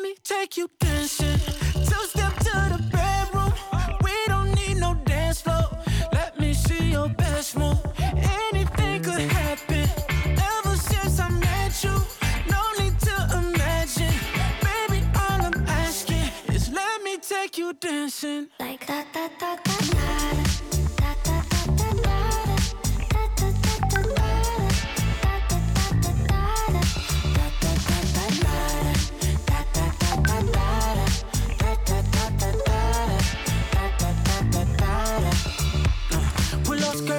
Let me take you dancing.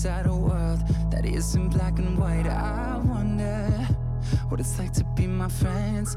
inside a world that isn't black and white. I wonder what it's like to be my friends.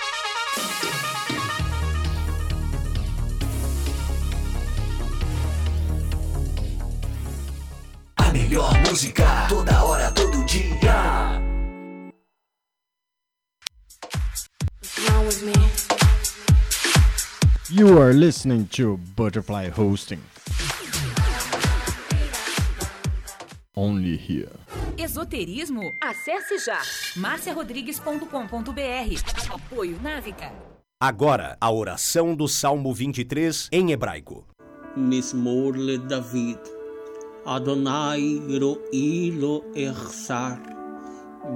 are listening to Butterfly Hosting. Only here. Esoterismo? Acesse já marciarodrigues.com.br. Apoio Návica. Agora, a oração do Salmo 23 em hebraico. Mismorle David. Adonai ro'i lo echsar.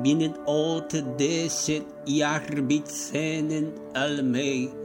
Binet ot deset yarbit senen almei.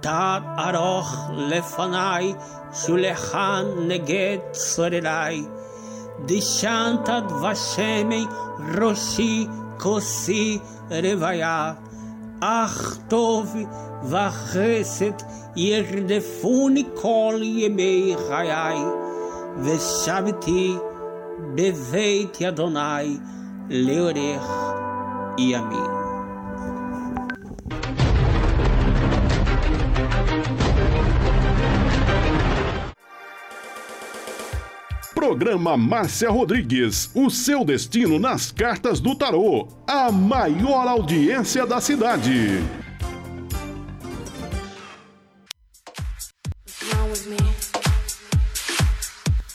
תת ארוך לפניי, שולחן נגד צורריי. דשנת דבשמי ראשי כוסי רוויה. אך טוב וחסד ירדפוני כל ימי חיי, ושבתי בבית אדוני לאורך ימים. Programa Márcia Rodrigues, o seu destino nas cartas do tarô. A maior audiência da cidade.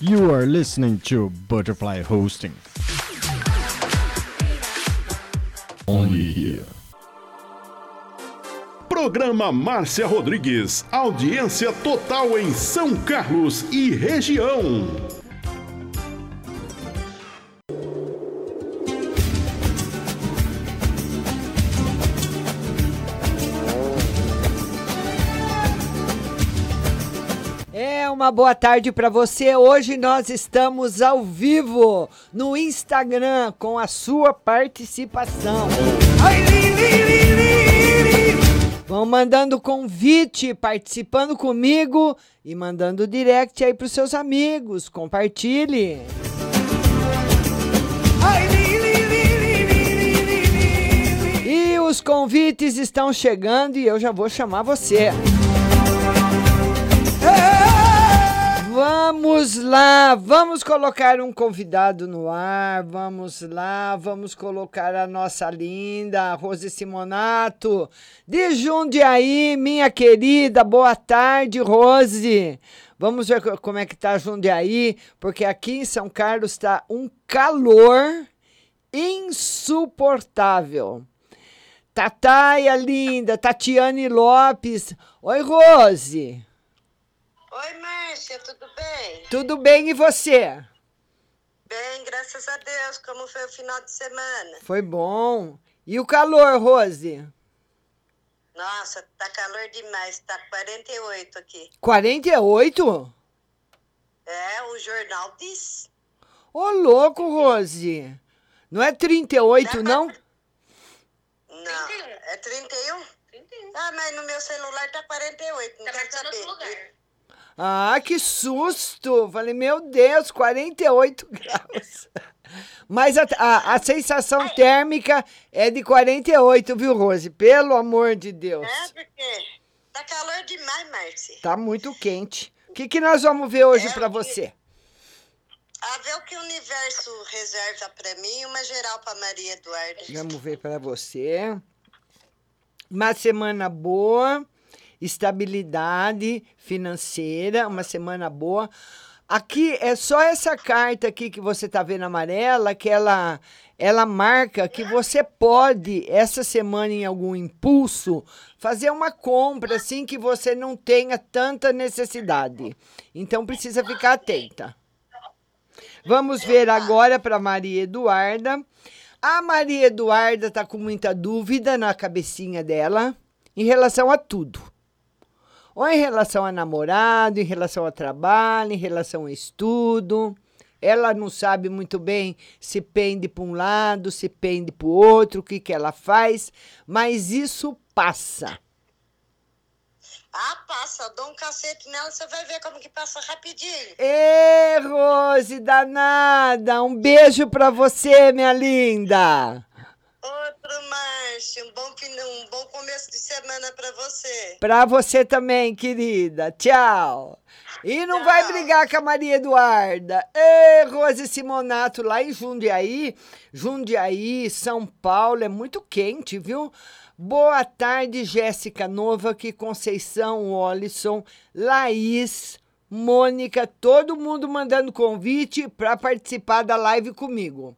You are listening to Butterfly Hosting. Only here. Programa Márcia Rodrigues, audiência total em São Carlos e região. Uma boa tarde para você. Hoje nós estamos ao vivo no Instagram com a sua participação. Vão mandando convite, participando comigo e mandando direct aí para os seus amigos. Compartilhe. E os convites estão chegando e eu já vou chamar você. Vamos lá, vamos colocar um convidado no ar, vamos lá, vamos colocar a nossa linda Rose Simonato de Jundiaí, minha querida, boa tarde, Rose. Vamos ver co- como é que tá Jundiaí, porque aqui em São Carlos está um calor insuportável. Tataia linda, Tatiane Lopes. Oi, Rose. Oi, Márcia, tudo bem? Tudo bem e você? Bem, graças a Deus. Como foi o final de semana? Foi bom. E o calor, Rose? Nossa, tá calor demais. Tá 48 aqui. 48? É, o jornal diz. Ô, louco, Rose. Não é 38, não? Não, é 31? 31. Ah, mas no meu celular tá 48, não quero saber. Ah, que susto! Falei, meu Deus, 48 graus. Mas a, a, a sensação térmica é de 48, viu, Rose? Pelo amor de Deus. É, porque tá calor demais, Márcia. Tá muito quente. O que, que nós vamos ver hoje pra você? A ver o que o universo reserva pra mim e uma geral pra Maria Eduarda. Vamos ver para você. Uma semana boa, estabilidade financeira, uma semana boa. Aqui é só essa carta aqui que você tá vendo amarela, que ela, ela marca que você pode, essa semana, em algum impulso, fazer uma compra assim que você não tenha tanta necessidade. Então precisa ficar atenta. Vamos ver agora para Maria Eduarda. A Maria Eduarda tá com muita dúvida na cabecinha dela em relação a tudo. Ou em relação a namorado, em relação a trabalho, em relação a estudo. Ela não sabe muito bem se pende para um lado, se pende para o outro, o que, que ela faz, mas isso passa. Ah, passa. Dou um cacete nela, você vai ver como que passa rapidinho. Ê, Rose, danada! Um beijo para você, minha linda! Outro, Márcio. Um bom, um bom começo de semana para você. Para você também, querida. Tchau. E não Tchau. vai brigar com a Maria Eduarda. Ê, Rose Simonato, lá em Jundiaí. Jundiaí, São Paulo, é muito quente, viu? Boa tarde, Jéssica Nova, que Conceição, Olisson, Laís, Mônica, todo mundo mandando convite para participar da live comigo.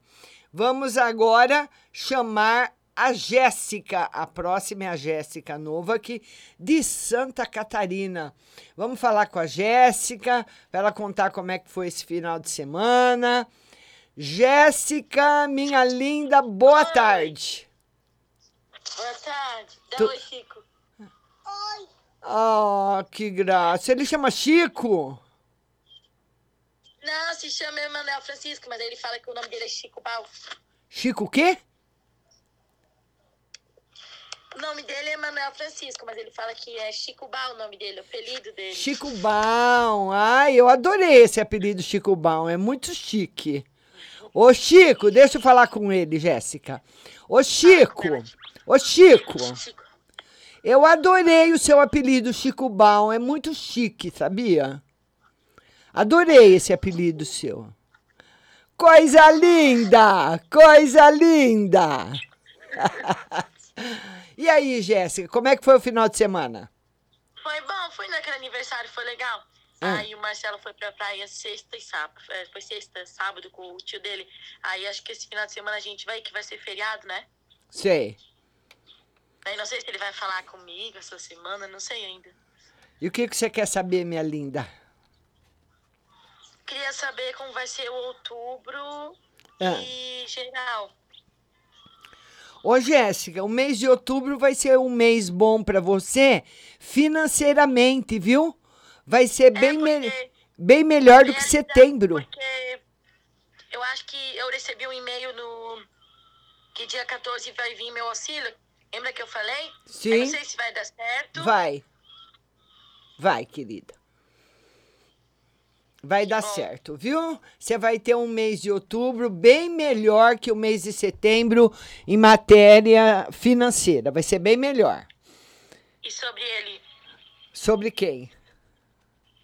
Vamos agora chamar a Jéssica, a próxima é a Jéssica Novak, de Santa Catarina. Vamos falar com a Jéssica, para ela contar como é que foi esse final de semana. Jéssica, minha linda, boa Oi. tarde. Boa tarde. Dá tu... oi, Chico. Oi. Ah, que graça. Ele chama Chico? Não, se chama Emanuel Francisco, mas ele fala que o nome dele é Chico Bal. Chico o quê? O nome dele é Emanuel Francisco, mas ele fala que é Chico Bal o nome dele, o apelido dele. Chico Bal. Ai, eu adorei esse apelido Chico Bal, é muito chique. Ô, Chico, deixa eu falar com ele, Jéssica. Ô, Chico, ô, Chico, eu adorei o seu apelido Chico Bal, é muito chique, sabia? Adorei esse apelido seu. Coisa linda! Coisa linda! e aí, Jéssica, como é que foi o final de semana? Foi bom, fui naquele aniversário, foi legal. Ah. Aí o Marcelo foi pra praia sexta e sábado. É, foi sexta, sábado com o tio dele. Aí acho que esse final de semana a gente vai, que vai ser feriado, né? Sei. Aí não sei se ele vai falar comigo essa semana, não sei ainda. E o que, que você quer saber, minha linda? Queria saber como vai ser o outubro ah. e geral. Ô, Jéssica, o mês de outubro vai ser um mês bom para você financeiramente, viu? Vai ser é bem, me bem melhor do que setembro. Porque eu acho que eu recebi um e-mail no que dia 14 vai vir meu auxílio. Lembra que eu falei? Sim. Eu não sei se vai dar certo. Vai. Vai, querida. Vai dar certo, viu? Você vai ter um mês de outubro bem melhor que o mês de setembro em matéria financeira. Vai ser bem melhor. E sobre ele? Sobre quem?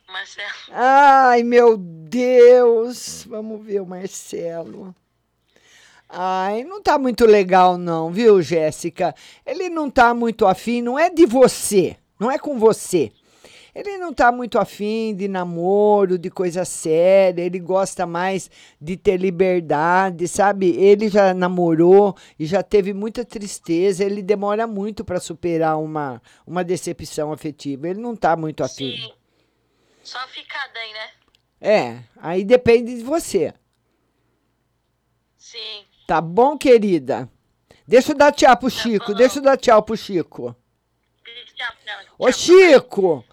Marcelo. Ai, meu Deus! Vamos ver o Marcelo. Ai, não tá muito legal, não, viu, Jéssica? Ele não tá muito afim, não é de você, não é com você. Ele não tá muito afim de namoro, de coisa séria, ele gosta mais de ter liberdade, sabe? Ele já namorou e já teve muita tristeza, ele demora muito para superar uma, uma decepção afetiva. Ele não tá muito afim. Sim. Só ficar bem, né? É, aí depende de você. Sim. Tá bom, querida? Deixa eu dar tchau pro tá Chico, deixa eu dar tchau pro Chico. Tchau, tchau, Ô, Chico!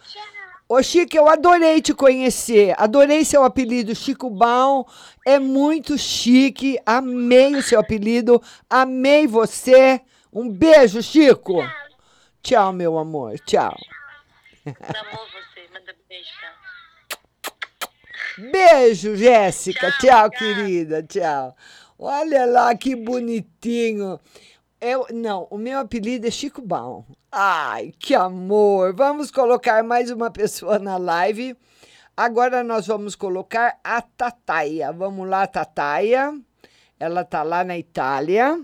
Ô, Chico, eu adorei te conhecer. Adorei seu apelido, Chico Baum. É muito chique. Amei o seu apelido. Amei você. Um beijo, Chico. Tchau, tchau meu amor. Tchau. Você. Manda beijo Beijo, Jéssica. Tchau, tchau, querida. Tchau. Olha lá que bonitinho. Eu, não, o meu apelido é Chico Baum. Ai, que amor! Vamos colocar mais uma pessoa na live. Agora nós vamos colocar a Tataia. Vamos lá, Tataia. Ela tá lá na Itália.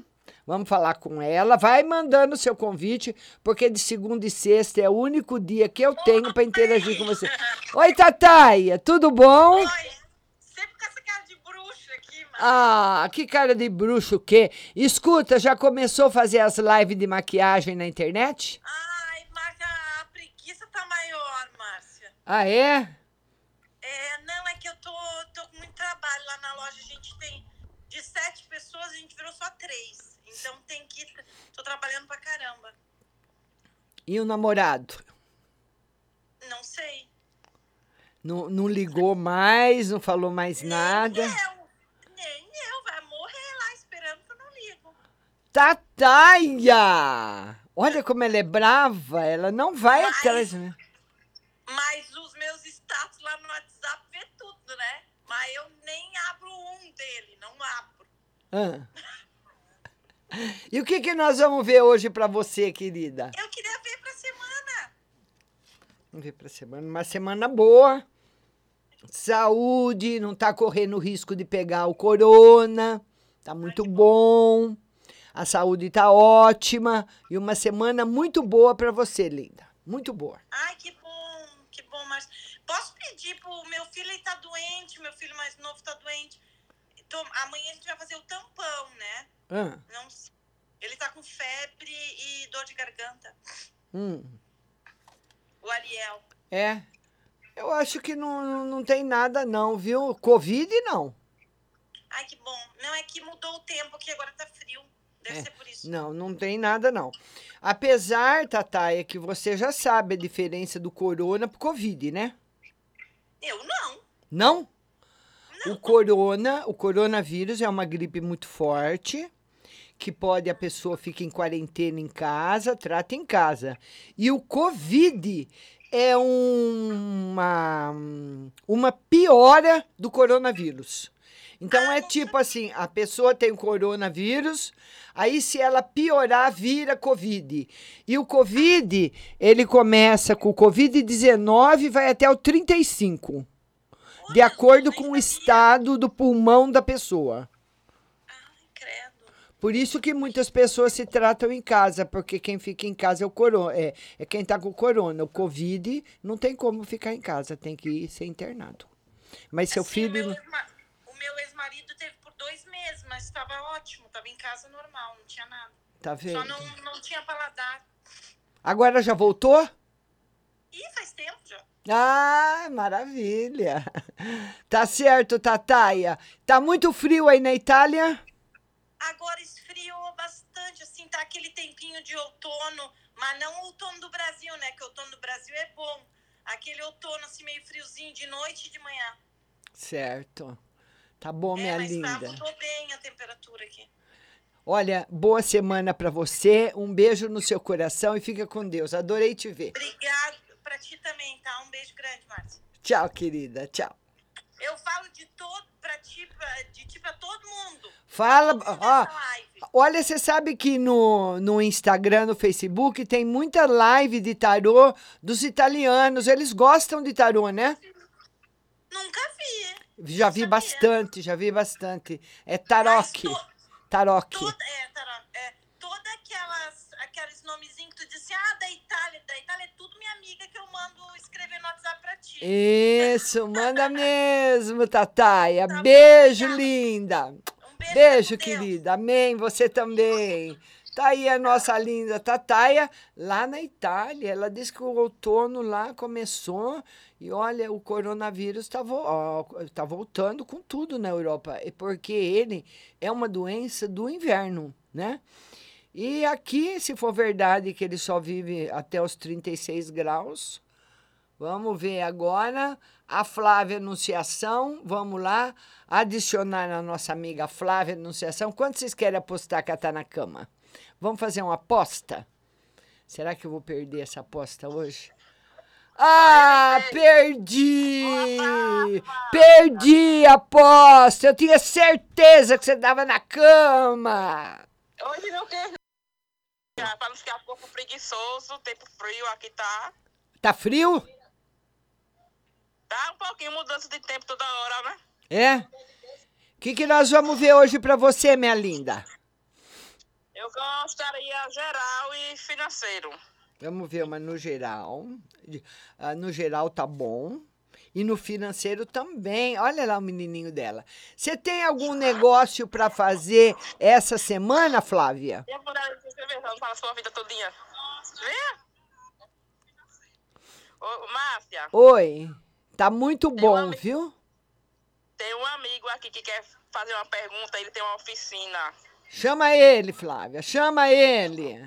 Vamos falar com ela. Vai mandando seu convite, porque de segunda e sexta é o único dia que eu tenho para interagir com você. Oi, Tataia, tudo bom? Oi. Ah, que cara de bruxo o quê? Escuta, já começou a fazer as lives de maquiagem na internet? Ai, Márcia, a preguiça tá maior, Márcia. Ah, é? É, não, é que eu tô, tô com muito trabalho lá na loja. A gente tem de sete pessoas, a gente virou só três. Então tem que. Tô trabalhando pra caramba. E o namorado? Não sei. Não, não ligou mais, não falou mais nada? Eu, nem eu, vai morrer lá esperando que eu não ligo. Tataia! Olha como ela é brava, ela não vai Mas- atrás. né? Mas os meus status lá no WhatsApp vê tudo, né? Mas eu nem abro um dele, não abro. Ah. E o que, que nós vamos ver hoje pra você, querida? Eu queria ver pra semana. Vamos ver pra semana. Uma semana boa. Saúde, não tá correndo risco de pegar o corona. Tá muito bom. A saúde tá ótima. E uma semana muito boa pra você, linda. Muito boa. Ai, que bom, que bom, mas posso pedir pro meu filho, ele tá doente, meu filho mais novo tá doente. Então, amanhã a gente vai fazer o tampão, né? Ah, Não, ele tá com febre e dor de garganta. hum. O Ariel. É. Eu acho que não, não, não tem nada, não, viu? Covid, não. Ai, que bom. Não, é que mudou o tempo aqui, agora tá frio. Deve É. ser por isso. Não, não tem nada, não. Apesar, Tataia, que você já sabe a diferença do corona pro Covid, né? Eu não. Não? O corona, o coronavírus é uma gripe muito forte, que pode a pessoa fica em quarentena em casa, trata em casa. E o Covid é uma uma piora do coronavírus. Então é tipo assim, a pessoa tem o coronavírus, aí se ela piorar, vira Covid. E o Covid, ele começa com o Covid-19 e vai até o 35 de acordo com o estado do pulmão da pessoa. Por isso que muitas pessoas se tratam em casa, porque quem fica em casa é o corona, é, é quem tá com corona. O Covid não tem como ficar em casa, tem que ir ser internado. Mas seu Assim, o filho O meu ex-marido teve por dois meses, mas estava ótimo, estava em casa normal, não tinha nada. Tá Só vendo? não, não tinha paladar. Agora já voltou? Ih, faz tempo já. Ah, maravilha. Tá certo, Tataia. Tá muito frio aí na Itália? Agora esfriou bastante, assim, tá aquele tempinho de outono, mas não o outono do Brasil, né? Que o outono do Brasil é bom. Aquele outono, assim, meio friozinho de noite e de manhã. Certo. Tá bom, é, minha mas linda. tá, mudou bem a temperatura aqui. Olha, boa semana pra você. Um beijo no seu coração e fica com Deus. Adorei te ver. Obrigado pra ti também, tá? Um beijo grande, Márcia. Tchau, querida. Tchau. Eu falo de todo pra ti, pra, de ti pra todo mundo. Fala, ó, olha, você sabe que no, no Instagram, no Facebook, tem muita live de tarô dos italianos. Eles gostam de tarô, né? Nunca vi. Já vi bastante, já vi bastante. É taroque. Taroque. Toda, é, Tarô, é, toda aquelas, aqueles nomezinhos que tu disse, ah, da Itália, da Itália é tudo minha amiga que eu mando escrever no WhatsApp pra ti. Isso, manda mesmo, Tataia. Beijo, linda. Beijo, querida. Amém. Você também. Tá aí a nossa linda Tataia, lá na Itália. Ela disse que o outono lá começou e olha, o coronavírus está tá voltando com tudo na Europa. É porque ele é uma doença do inverno, né? E aqui, se for verdade que ele só vive até os 36 graus, Vamos ver agora a Flávia Anunciação. Vamos lá adicionar a nossa amiga Flávia Anunciação. Quanto vocês querem apostar que ela está na cama? Vamos fazer uma aposta? Será que eu vou perder essa aposta hoje? Ah, perdi! Perdi a aposta! Eu tinha certeza que você estava na cama! Hoje não. Já, pra não ficar um pouco preguiçoso, tempo frio aqui tá. Tá frio? Tá um pouquinho mudança de tempo toda hora, né? É? O que, que nós vamos ver hoje para você, minha linda? Eu gostaria geral e financeiro. Vamos ver uma no geral. Ah, No geral tá bom. E no financeiro também. Olha lá o menininho dela. Você tem algum negócio para fazer essa semana, Flávia? E se escrevendo, fala a sua vida todinha. Vê? Ô, Márcia, Oi. Tá muito bom, viu? tem um amigo aqui que quer fazer uma pergunta, ele tem uma oficina. Chama ele, Flávia. Chama ele.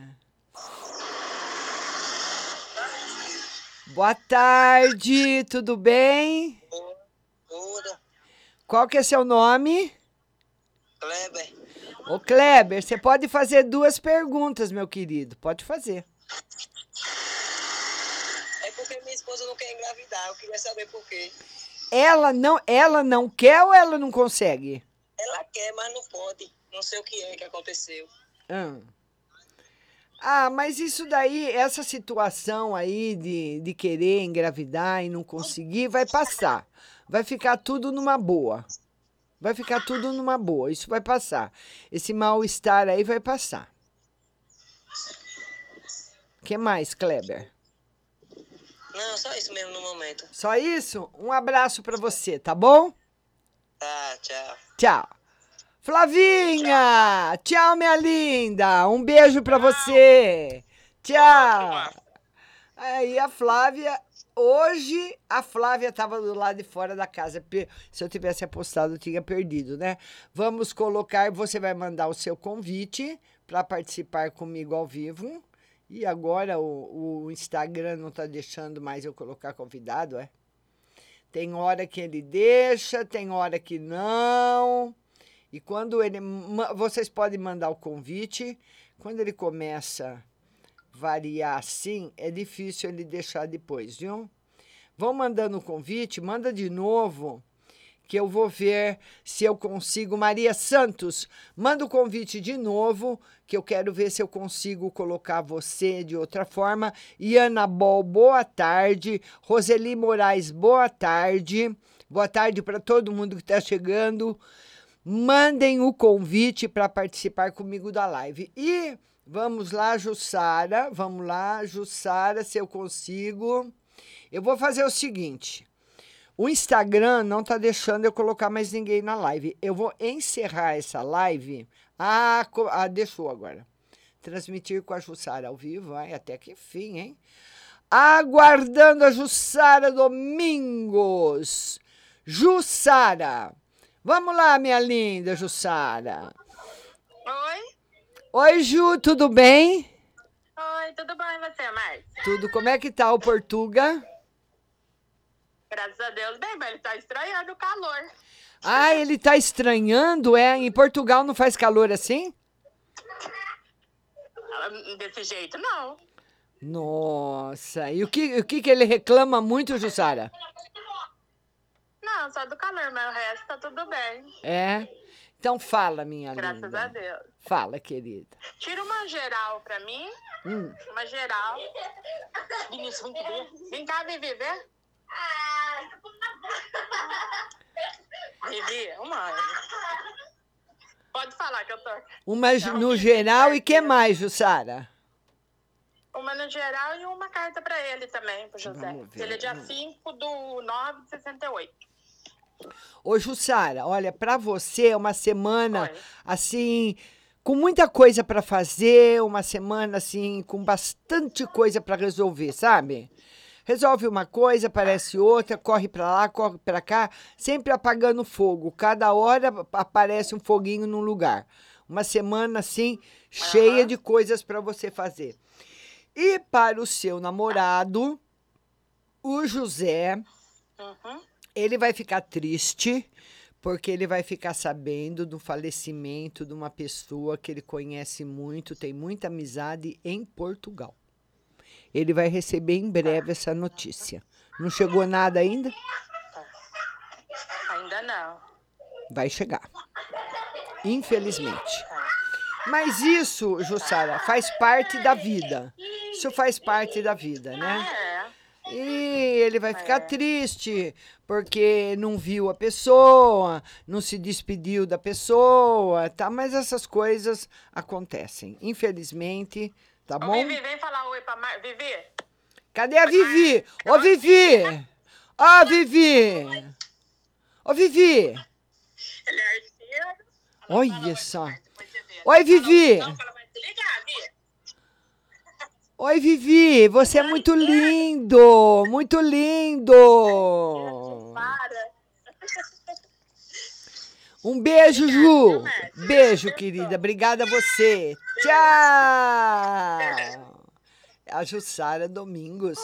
Boa tarde, tudo bem? Tudo. Qual que é seu nome? Kleber. Ô Kleber, você pode fazer duas perguntas, meu querido. Pode fazer. É porque minha esposa não quer engravidar. Eu queria saber por quê. Ela não, ela não quer ou ela não consegue? Ela quer, mas não pode. Não sei o que é que aconteceu. Hum. Ah, mas isso daí, essa situação aí de, de querer engravidar e não conseguir, vai passar. Vai ficar tudo numa boa. Vai ficar tudo numa boa. Isso vai passar. Esse mal-estar aí vai passar. O que mais, Kleber? Não, só isso mesmo no momento. Só isso? Um abraço pra você, tá bom? Tá, tchau. Tchau. Flavinha! Tchau, minha linda! Um beijo pra você! Tchau! Aí a Flávia, hoje a Flávia tava do lado de fora da casa. Se eu tivesse apostado, eu tinha perdido, né? Vamos colocar, você vai mandar o seu convite para participar comigo ao vivo. E agora o, o Instagram não tá deixando mais eu colocar convidado, é? Tem hora que ele deixa, tem hora que não. E quando ele. Vocês podem mandar o convite. Quando ele começa a variar assim, é difícil ele deixar depois, viu? Vão mandando o convite, manda de novo, que eu vou ver se eu consigo. Maria Santos, manda o convite de novo, que eu quero ver se eu consigo colocar você de outra forma. E Ana Bol, boa tarde. Roseli Moraes, boa tarde. Boa tarde para todo mundo que está chegando. Mandem o convite para participar comigo da live. E vamos lá, Jussara. Vamos lá, Jussara, se eu consigo. Eu vou fazer o seguinte. O Instagram não tá deixando eu colocar mais ninguém na live. Eu vou encerrar essa live. Ah, ah deixou agora. Transmitir com a Jussara ao vivo. Ai, até que fim, hein? Aguardando a Jussara Domingos. Jussara. Vamos lá, minha linda Jussara. Oi? Oi, Ju, tudo bem? Oi, tudo bom e você, Márcia? Tudo. Como é que tá o Portuga? Graças a Deus, bem, mas ele tá estranhando o calor. Ah, ele tá estranhando, é? Em Portugal não faz calor assim? Ah, Desse jeito, não. Nossa, e o que, o que, que ele reclama muito, Jussara? Não, só do calor, mas o resto tá tudo bem. É? Então fala, minha Graças linda. a Deus. Fala, querida. Tira uma geral pra mim. Hum. Uma geral. Vinícius, vem cá. Vem cá, Vivi, vê. Vivi, uma. Pode falar que eu tô. Uma no geral e que mais, Jussara? Uma no geral e uma carta pra ele também, pro José. Ver, Ele é dia vamos 5 do 9 de 68. Ô, Jussara, olha, pra você é uma semana assim, com muita coisa pra fazer, uma semana assim, com bastante coisa pra resolver, sabe? Resolve uma coisa, aparece outra, corre pra lá, corre pra cá, sempre apagando fogo. Cada hora aparece um foguinho num lugar. Uma semana assim, cheia de coisas pra você fazer. E para o seu namorado, o José, Uhum. Ele vai ficar triste porque ele vai ficar sabendo do falecimento de uma pessoa que ele conhece muito, tem muita amizade em Portugal. Ele vai receber em breve essa notícia. Não chegou nada ainda? Ainda não. Vai chegar. Infelizmente. Mas isso, Jussara, faz parte da vida. Isso faz parte da vida, né? É. E ele vai ficar triste porque não viu a pessoa, não se despediu da pessoa, tá? Mas essas coisas acontecem, infelizmente, tá Ô, bom? Vivi, vem falar oi pra Mar... Vivi. Cadê a Vivi? Ô, Vivi! Ó, Vivi! Ô, Vivi! Ele é arteiro. Olha só. Oi, Vivi! Ligar, Vi. Oi, Vivi! Você é muito lindo! Muito lindo! Um beijo, Ju! Beijo, querida. Obrigada a você. Tchau! A Jussara Domingos.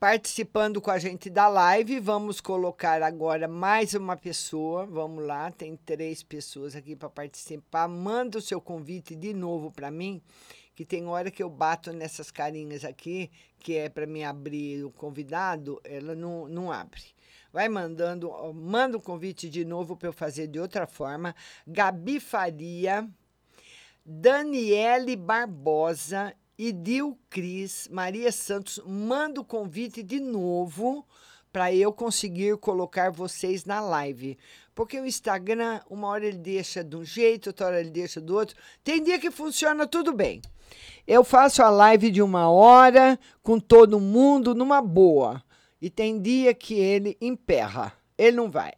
Participando com a gente da live, vamos colocar agora mais uma pessoa. Vamos lá, tem três pessoas aqui para participar. Manda o seu convite de novo para mim, que tem hora que eu bato nessas carinhas aqui, que é para me abrir o convidado, ela não, não abre. Vai mandando, manda o convite de novo para eu fazer de outra forma. Gabi Faria, Daniele Barbosa, Idil Cris, Maria Santos, manda o convite de novo para eu conseguir colocar vocês na live. Porque o Instagram, uma hora ele deixa de um jeito, outra hora ele deixa do outro. Tem dia que funciona tudo bem. Eu faço a live de uma hora com todo mundo numa boa. E tem dia que ele emperra. Ele não vai.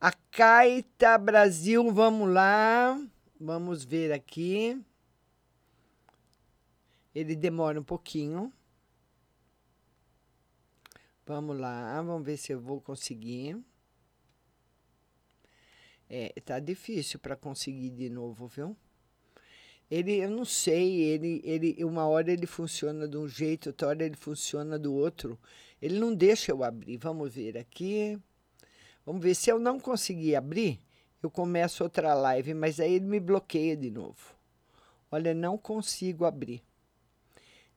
A Caita Brasil, vamos lá. Vamos ver aqui. Ele demora um pouquinho. Vamos lá, vamos ver se eu vou conseguir. É, tá difícil para conseguir de novo, viu? Ele, eu não sei, ele, ele, uma hora ele funciona de um jeito, outra hora ele funciona do outro. Ele não deixa eu abrir. Vamos ver aqui. Vamos ver se eu não conseguir abrir, eu começo outra live, mas aí ele me bloqueia de novo. Olha, não consigo abrir.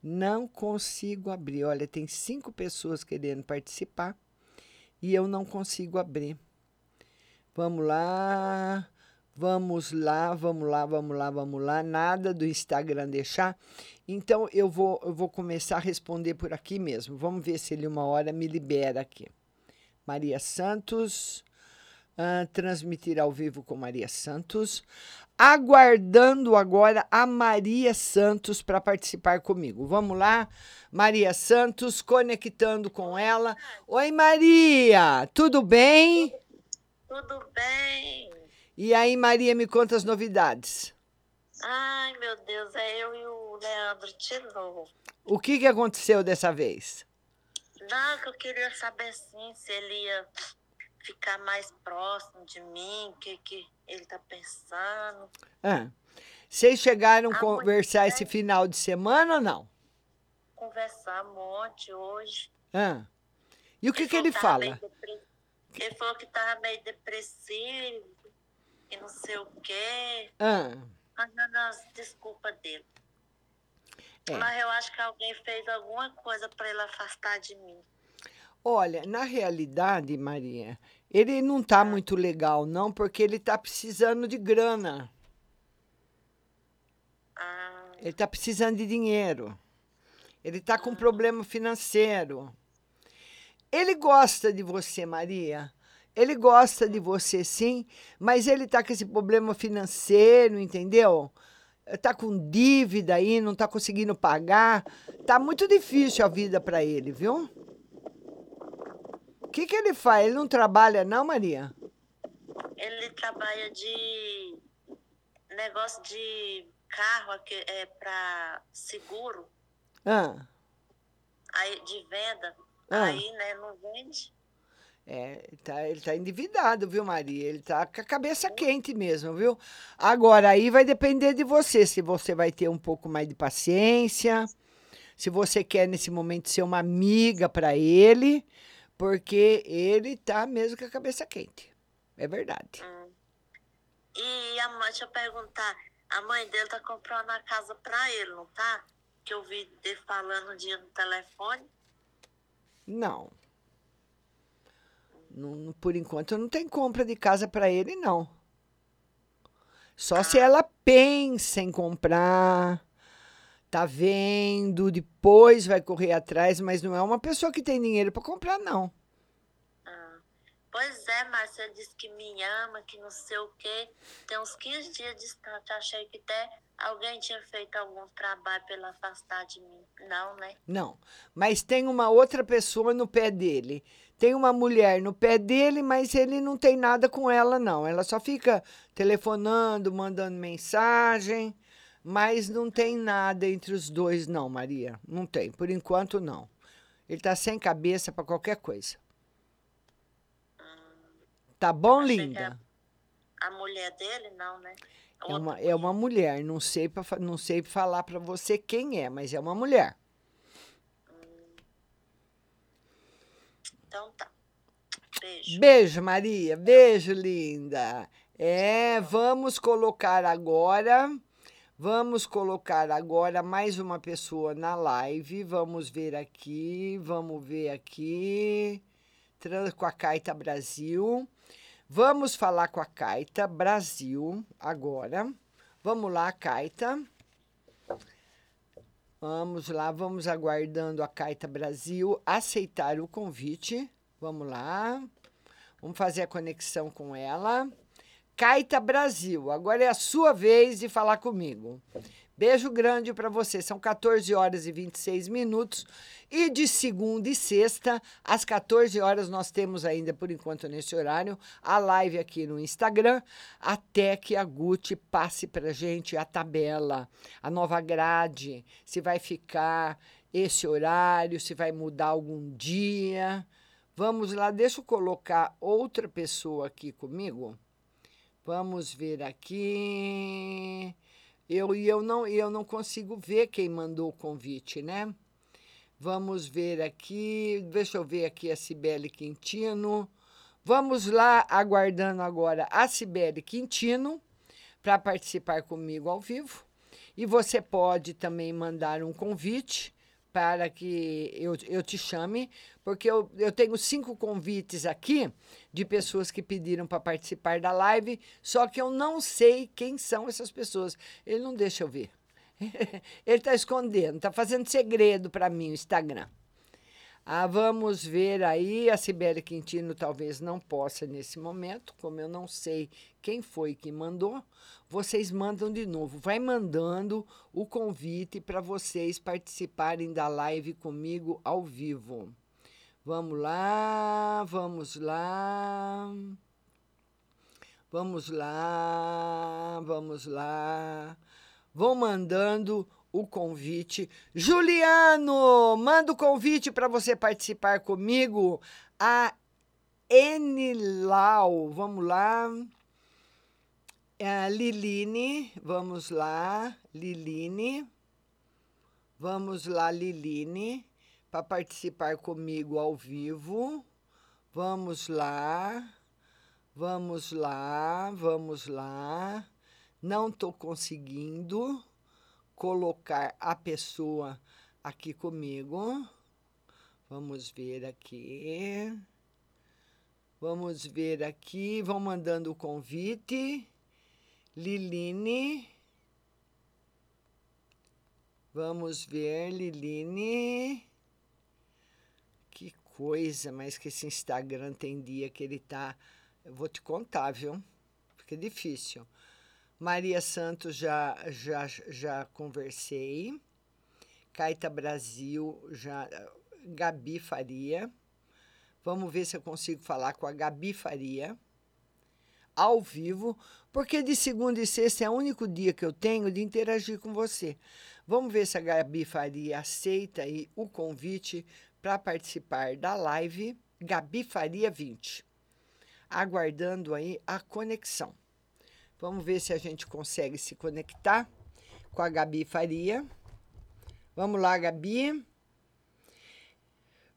Não consigo abrir. Olha, tem cinco pessoas querendo participar e eu não consigo abrir. Vamos lá. Vamos lá, vamos lá, vamos lá, vamos lá. Nada do Instagram deixar. Então eu vou, eu vou começar a responder por aqui mesmo. Vamos ver se ele uma hora me libera aqui. Maria Santos, ah, transmitir ao vivo com Maria Santos. Aguardando agora a Maria Santos para participar comigo. Vamos lá, Maria Santos, conectando com ela. Oi, Maria, tudo bem? Tudo bem? E aí, Maria, me conta as novidades. Ai, meu Deus, é eu e o Leandro de novo. O que, que aconteceu dessa vez? Não, que eu queria saber assim, se ele ia ficar mais próximo de mim, o que, que ele tá pensando. Ah, vocês chegaram a conversar esse final de semana ou não? Conversar um monte hoje. Ah. E o que, que falou ele fala? depre- Ele falou que tava meio depressivo e não sei o quê. Ah, Mandando as desculpas dele. É. Mas eu acho que alguém fez alguma coisa para ele afastar de mim. olha, na realidade, Maria, ele não tá muito legal, não, porque ele tá precisando de grana. Ah, Ele tá precisando de dinheiro. Ele tá com problema financeiro. Ele gosta de você, Maria. Ele gosta de você, sim, mas ele tá com esse problema financeiro, entendeu? Tá com dívida aí, não tá conseguindo pagar. Tá muito difícil a vida para ele, viu? O que, que ele faz? Ele não trabalha, não, Maria? ele trabalha de negócio de carro é para seguro, Ah, aí de venda. Ah. Aí, né, não vende. É, ele tá, ele tá endividado, viu, Maria? Ele tá com a cabeça quente mesmo, viu? Agora, aí vai depender de você, se você vai ter um pouco mais de paciência, se você quer nesse momento ser uma amiga para ele, porque ele tá mesmo com a cabeça quente. É verdade. E a mãe, deixa eu perguntar, a mãe dele tá comprando a casa pra ele, não tá? Que eu vi ele falando um dia no telefone. Não. Não- por enquanto não tem compra de casa para ele, não. Só se ela pensa em comprar, tá vendo, depois vai correr atrás, mas não é uma pessoa que tem dinheiro para comprar, não. Pois é, Márcia disse que me ama, que não sei o quê. Tem uns 15 dias distante. Achei que até alguém tinha feito algum trabalho para afastar de mim. Não, né? Não, mas tem uma outra pessoa no pé dele. Tem uma mulher no pé dele, mas ele não tem nada com ela, não. Ela só fica telefonando, mandando mensagem, mas não tem nada entre os dois, não, Maria. Não tem, por enquanto, não. Ele tá sem cabeça para qualquer coisa. Tá bom, que linda? A mulher dele, não, né? É uma, é uma mulher, não sei, pra, não sei falar para você quem é, mas é uma mulher. Então tá. Beijo. Beijo, Maria. Beijo, linda. É, vamos colocar agora. Vamos colocar agora mais uma pessoa na live. Vamos ver aqui. Vamos ver aqui. Trans com a Caita Brasil. Vamos falar com a Caita Brasil agora. Vamos lá, Caita. Vamos lá, vamos aguardando a Caita Brasil aceitar o convite. Vamos lá. Vamos fazer a conexão com ela. Caita Brasil, agora é a sua vez de falar comigo. Beijo grande para você. São 14 horas e 26 minutos. E de segunda e sexta, às 14 horas, nós temos ainda, por enquanto, nesse horário, a live aqui no Instagram, até que a Gucci passe para gente a tabela, a nova grade, se vai ficar esse horário, se vai mudar algum dia. Vamos lá, deixa eu colocar outra pessoa aqui comigo. Vamos ver aqui. Eu e eu não, eu não consigo ver quem mandou o convite, né? Vamos ver aqui. Deixa eu ver aqui a Cibele Quintino. Vamos lá, aguardando agora a Cibele Quintino para participar comigo ao vivo. E você pode também mandar um convite para que eu, eu te chame, porque eu, eu tenho cinco convites aqui de pessoas que pediram para participar da live, só que eu não sei quem são essas pessoas. Ele não deixa eu ver. Ele está escondendo, está fazendo segredo para mim o Instagram. Ah, vamos ver aí. A Sibeli Quintino talvez não possa nesse momento, como eu não sei quem foi que mandou. Vocês mandam de novo. Vai mandando o convite para vocês participarem da live comigo ao vivo. Vamos lá, vamos lá. Vamos lá, vamos lá. Vão mandando o convite. Juliano, manda o convite para você participar comigo. A Enilau, vamos lá. A Liline, vamos lá. Liline. Vamos lá, Liline, para participar comigo ao vivo. Vamos lá. Vamos lá, vamos lá. Não estou conseguindo colocar a pessoa aqui comigo. Vamos ver aqui. Vamos ver aqui. Vão mandando o convite. Liline. Vamos ver, Liline. Coisa, mas que esse Instagram tem dia que ele tá. Eu vou te contar, viu? Fica difícil. Maria Santos já, já, já conversei. Caita Brasil, já. Gabi Faria. Vamos ver se eu consigo falar com a Gabi Faria ao vivo, porque de segunda e sexta é o único dia que eu tenho de interagir com você. Vamos ver se a Gabi Faria aceita aí o convite para participar da live Gabi Faria 20. Aguardando aí a conexão. Vamos ver se a gente consegue se conectar com a Gabi Faria. Vamos lá, Gabi.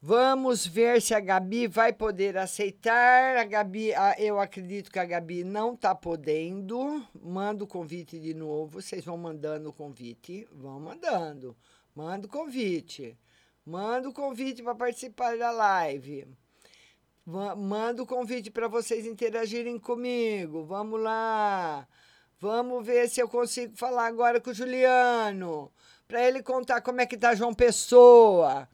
Vamos ver se a Gabi vai poder aceitar. A Gabi, eu acredito que a Gabi não está podendo. Manda o convite de novo. Vocês vão mandando o convite. Vão mandando. Manda o convite. Manda o convite para participar da live. Manda o convite para vocês interagirem comigo. Vamos lá. Vamos ver se eu consigo falar agora com o Juliano. Para ele contar como é que tá João Pessoa.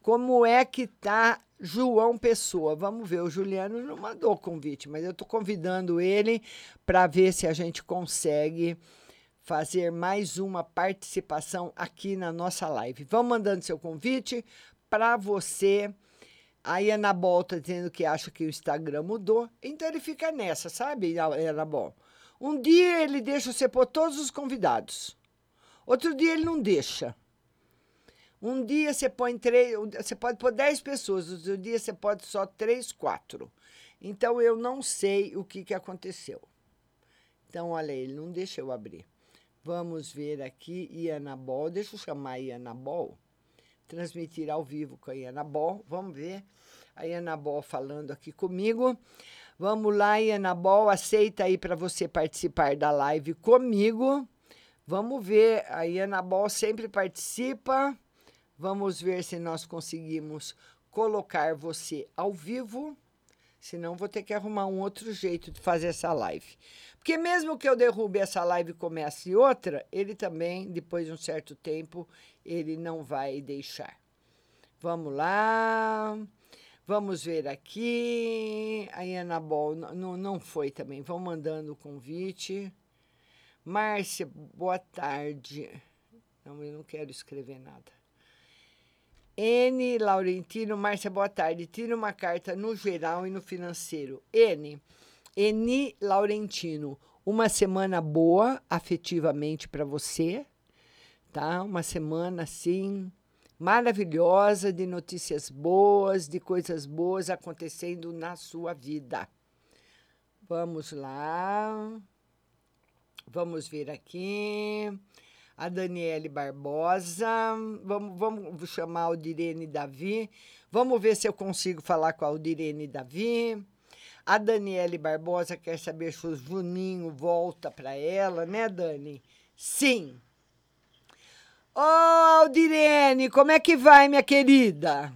Como é que tá João Pessoa. Vamos ver, o Juliano não mandou convite, mas eu estou convidando ele para ver se a gente consegue fazer mais uma participação aqui na nossa live. Vão mandando seu convite para você. A Ana Bol está dizendo que acha que o Instagram mudou, então ele fica nessa, sabe, Ana Bol? Um dia ele deixa você pôr todos os convidados, outro dia ele não deixa. Um dia você põe três, você pode pôr dez pessoas, outro dia você pode só três, quatro. Então eu não sei o que, que aconteceu. Então, olha, ele não deixa eu abrir. Vamos ver aqui, Iana Bol. Deixa eu chamar a Iana Bol. Transmitir ao vivo com a Iana Bol. Vamos ver. A Iana Bol falando aqui comigo. Vamos lá, Iana Bol. Aceita aí para você participar da live comigo. Vamos ver. A Iana Bol sempre participa. Vamos ver se nós conseguimos colocar você ao vivo. Senão vou ter que arrumar um outro jeito de fazer essa live. Porque mesmo que eu derrube essa live e comece outra, ele também, depois de um certo tempo, ele não vai deixar. Vamos lá. Vamos ver aqui. A Ana Bol não, não foi também. Vão mandando o convite. Márcia, boa tarde. Não, eu não quero escrever nada. N. Laurentino, Márcia, boa tarde. Tira uma carta no geral e no financeiro. N. Eni Laurentino, uma semana boa afetivamente para você, tá? Uma semana assim maravilhosa de notícias boas, de coisas boas acontecendo na sua vida. Vamos lá. Vamos ver aqui a Daniele Barbosa. Vamos, vamos chamar a Aldirene Davi. Vamos ver se eu consigo falar com a Aldirene Davi. A Daniele Barbosa quer saber se o Juninho volta para ela, né, Dani? Sim. Ô, oh, Aldirene, como é que vai, minha querida?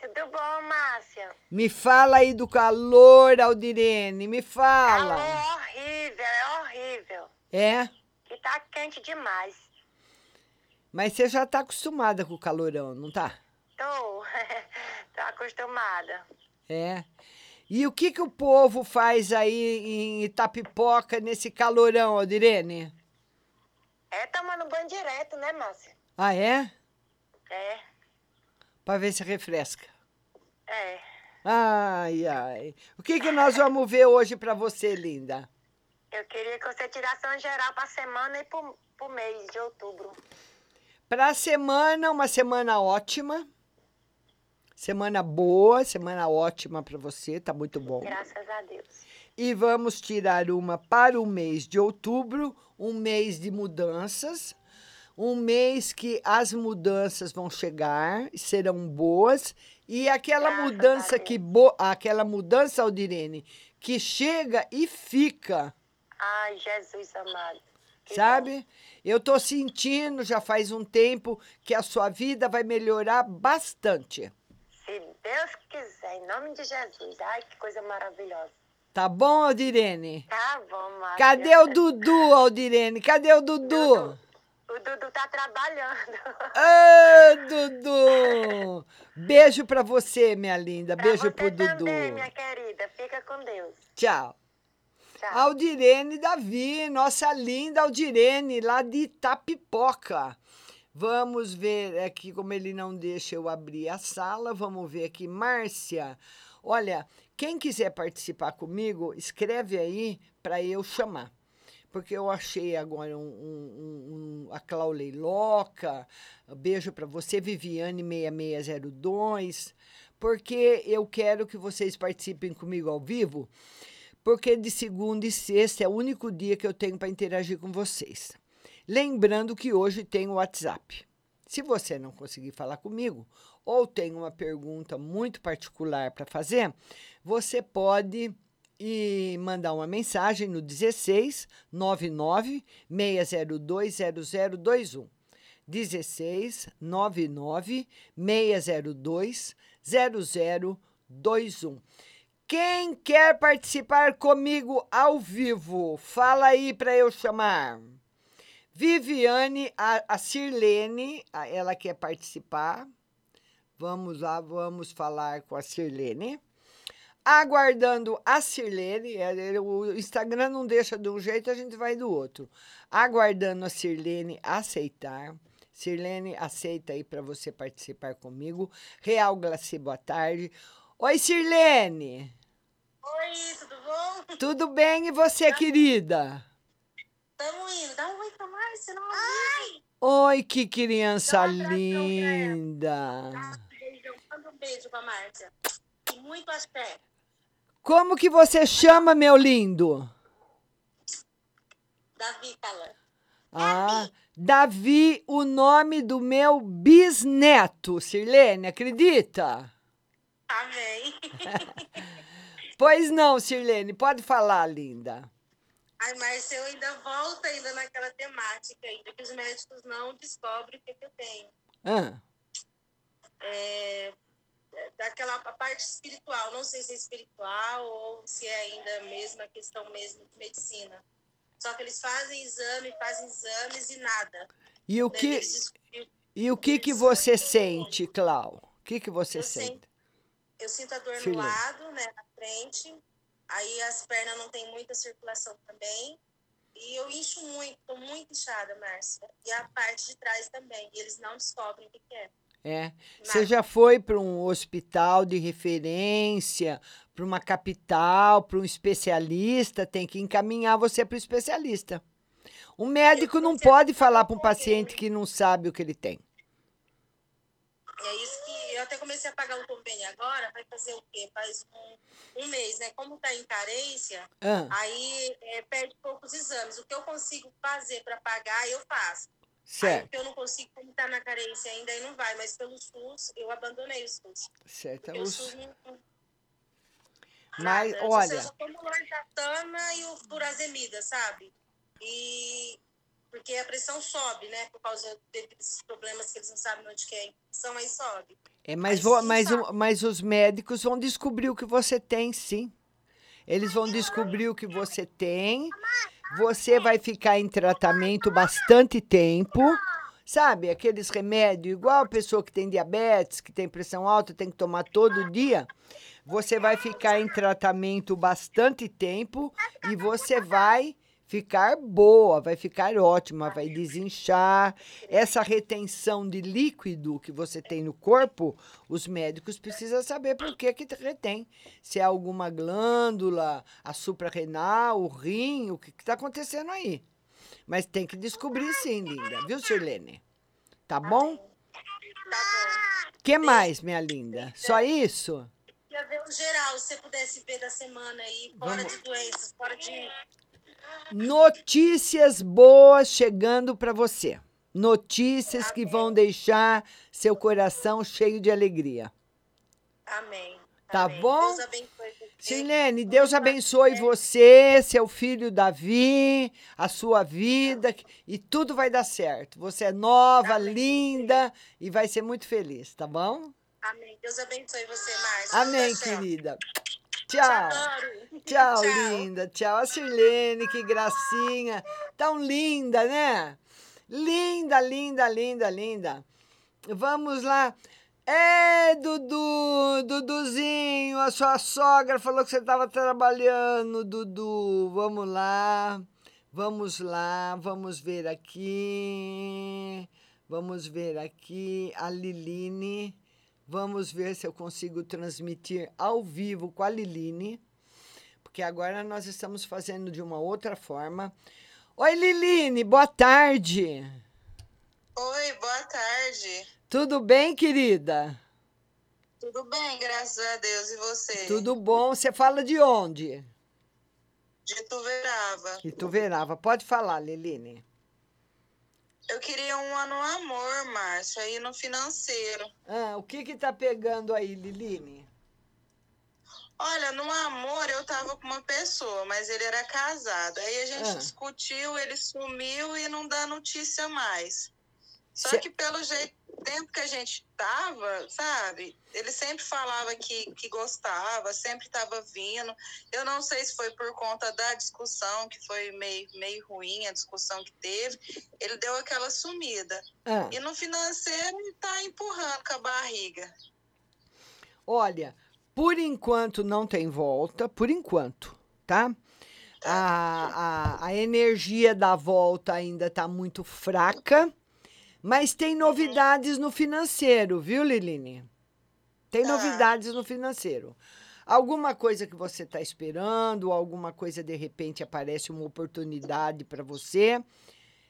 Tudo bom, Márcia? Me fala aí do calor, Aldirene, me fala. Calor horrível, é horrível. É? Tá quente demais. Mas você já tá acostumada com o calorão, não tá? Tô, tô acostumada. É. E o que, que o povo faz aí em Itapipoca nesse calorão, Aldirene? É tomando banho direto, né, Márcia? Ah, é? É. Pra ver se refresca. É. Ai, ai. O que, que nós vamos ver hoje pra você, linda? Eu queria que você tirasse uma geral pra semana e pro, pro mês de outubro. Pra semana, uma semana ótima. Semana boa, semana ótima para você, tá muito bom. Graças a Deus. E vamos tirar uma para o mês de outubro, um mês de mudanças, um mês que as mudanças vão chegar, serão boas, e aquela Graças mudança que bo, aquela mudança, Aldirene, que chega e fica. Ai, Jesus amado. Que Sabe? Bom. Eu tô sentindo já faz um tempo que a sua vida vai melhorar bastante. Se Deus quiser, em nome de Jesus. Ai, que coisa maravilhosa. Tá bom, Aldirene? Tá bom, Márcia. Cadê o Dudu, Aldirene? Cadê o Dudu? Dudu. O Dudu tá trabalhando. Ô, Dudu! Beijo pra você, minha linda. Pra Beijo pro também, Dudu. minha querida. Fica com Deus. Tchau. Tchau. Aldirene Davi, nossa linda Aldirene, lá de Itapipoca. Vamos ver aqui como ele não deixa eu abrir a sala. Vamos ver aqui, Márcia. Olha, quem quiser participar comigo, escreve aí para eu chamar. Porque eu achei agora um, um, um, a Claulei Loca. Beijo para você, Viviane6602. Porque eu quero que vocês participem comigo ao vivo. Porque de segunda e sexta é o único dia que eu tenho para interagir com vocês. Lembrando que hoje tem o WhatsApp. Se você não conseguir falar comigo ou tem uma pergunta muito particular para fazer, você pode e mandar uma mensagem no 16 99 602 0021. 16 99 602 0021. Quem quer participar comigo ao vivo? Fala aí para eu chamar. Viviane, a, a Sirlene, a, ela quer participar. Vamos lá, vamos falar com a Sirlene. Aguardando a Sirlene, é, o Instagram não deixa de um jeito, a gente vai do outro. Aguardando a Sirlene aceitar. Sirlene, aceita aí para você participar comigo. Real Glaci, boa tarde. Oi, Sirlene. Oi, tudo bom? Tudo bem e você, querida? Tamo indo. Dá um oi pra Márcia, não Ai! Oi, que criança linda. Beijão. Manda um beijo pra Márcia. E muito axé. Como que você chama, meu lindo? Davi, Cala. Ah, Davi, o nome do meu bisneto, Sirlene, acredita? Amém. Pois não, Sirlene, pode falar, linda. Ai, Márcia, eu ainda volto ainda naquela temática ainda, que os médicos não descobrem o que, que eu tenho. Ah, É, daquela a parte espiritual, não sei se é espiritual ou se é ainda a mesma questão mesmo de medicina. Só que eles fazem exame, fazem exames e nada. e o que eles e o que que você sente, Clau? O que que você Eu sente? Eu sinto a dor Sim. no lado, né, na frente. Aí as pernas não tem muita circulação também. E eu incho muito, tô muito inchada, Márcia. E a parte de trás também. E eles não descobrem o que, que é. É. Você já foi para um hospital de referência, para uma capital, para um especialista, tem que encaminhar você para o especialista. Um médico não pode falar para um paciente que não sabe o que ele tem. E é isso que eu até comecei a pagar o convênio agora, vai fazer o quê? Faz um, um mês, né? Como tá em carência, Ah. aí é, perde poucos exames. O que eu consigo fazer para pagar, eu faço. Aí Certo, o que eu não consigo, como tá na carência ainda, aí não vai. Mas pelo SUS, eu abandonei o SUS. certo. Porque o SUS não, Mas, nada. Eu olha, só tomo lordatana e o furazemida, sabe? E porque a pressão sobe, né? Por causa desses problemas que eles não sabem onde que é a infecção, aí sobe. É, mas, vou- mas, mas os médicos vão descobrir o que você tem, sim. Eles vão descobrir o que você tem. Você vai ficar em tratamento bastante tempo. Sabe, aqueles remédios, igual a pessoa que tem diabetes, que tem pressão alta, tem que tomar todo dia. Você vai ficar em tratamento bastante tempo e você vai ficar boa, vai ficar ótima, vai desinchar. Essa retenção de líquido que você tem no corpo, os médicos precisam saber por que que retém. Se é alguma glândula, a suprarrenal, o rim, o que está acontecendo aí. Mas tem que descobrir sim, linda, viu, Sirlene? Tá bom? Tá bom. que mais, minha linda? Só isso? Queria ver o geral, se você pudesse ver da semana aí, fora Vamos. de doenças, fora de. Notícias boas chegando para você. Notícias que vão deixar seu coração cheio de alegria. Amém. Tá Amém. bom? Deus abençoe você. Silene, Deus abençoe você, seu filho Davi, a sua vida e tudo vai dar certo. Você é nova, linda e vai ser muito feliz, tá bom? Amém. Deus abençoe você, Márcia. Amém, querida. Tchau. Tchau, linda. Tchau, a Sirlene, que gracinha. Tão linda, né? Linda, linda, linda, linda. Vamos lá. É, Dudu, Duduzinho, a sua sogra falou que você estava trabalhando, Dudu. Vamos lá, vamos lá, vamos ver aqui. Vamos ver aqui a Liline. Vamos ver se eu consigo transmitir ao vivo com a Liline, porque agora nós estamos fazendo de uma outra forma. Oi, Liline, boa tarde. Oi, boa tarde. Tudo bem, querida? Tudo bem, graças a Deus. E você? Tudo bom? Você fala de onde? De Tuverava. Ituverava. Pode falar, Liline. Eu queria uma no amor, Márcia, aí no financeiro. Ah, o que que tá pegando aí, Liline? Olha, no amor eu tava com uma pessoa, mas ele era casado. Aí a gente Ah. discutiu, ele sumiu e não dá notícia mais. Só Cê- que pelo jeito, tempo que a gente tava, sabe? Ele sempre falava que, que gostava, sempre tava vindo. Eu não sei se foi por conta da discussão, que foi meio, meio ruim a discussão que teve. Ele deu aquela sumida. Ah. E no financeiro ele tá empurrando com a barriga. Olha, por enquanto não tem volta, por enquanto, tá? A, a, a energia da volta ainda está muito fraca, mas tem novidades no financeiro, viu, Liline? Tem novidades no financeiro. Alguma coisa que você está esperando, alguma coisa de repente aparece uma oportunidade para você.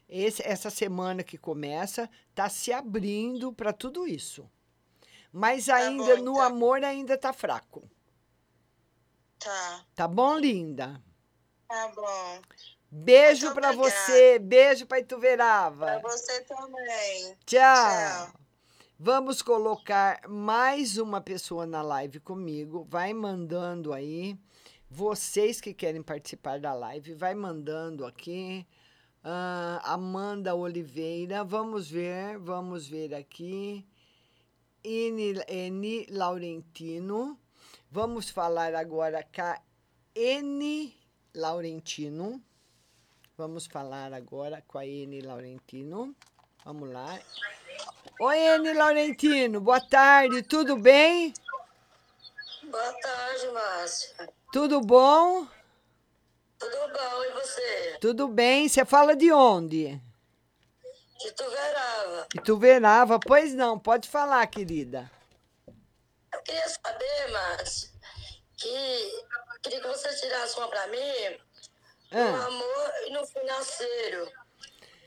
Esse, essa semana que começa está se abrindo para tudo isso. Mas ainda no amor ainda tá fraco. Tá. Tá bom, linda? Tá bom. Beijo Muito pra obrigada. você, beijo pra Ituverava. Pra você também. Tchau. Vamos colocar mais uma pessoa na live comigo. Vai mandando aí. Vocês que querem participar da live, vai mandando aqui. Ah, Amanda Oliveira, vamos ver, vamos ver aqui. Eni Laurentino. Vamos falar agora com a Eni Laurentino. Vamos falar agora com a Eni Laurentino. Vamos lá. Oi, Eni Laurentino, boa tarde, tudo bem? Boa tarde, Márcia. Tudo bom? Tudo bom, e você? Tudo bem, você fala de onde? De Tuverava. Ituverava, pois não, pode falar, querida. Eu queria saber, Márcia, que queria que você tirasse uma pra mim no Ah. amor e no financeiro.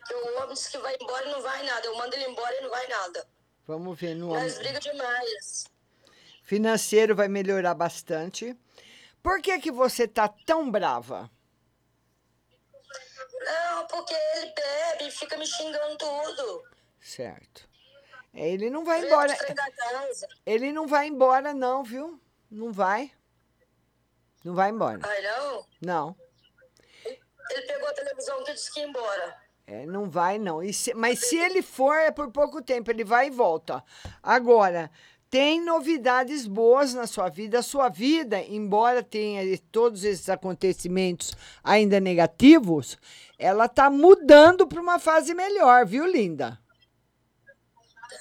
Que o homem disse que vai embora e não vai nada. Eu mando ele embora e não vai nada. Vamos ver no Nós am- briga demais. financeiro vai melhorar bastante. Por que que você tá tão brava? Não, porque ele bebe e fica me xingando tudo. Certo. É, Ele não vai embora. Ele não vai embora não, viu? Não vai. Não vai embora. Ai, não? Não. Ele pegou a televisão que disse que ia embora. É, não vai, não. Se- mas se ele for, é por pouco tempo, ele vai e volta. Agora, tem novidades boas na sua vida. A sua vida, embora tenha todos esses acontecimentos ainda negativos, ela tá mudando para uma fase melhor, viu, linda?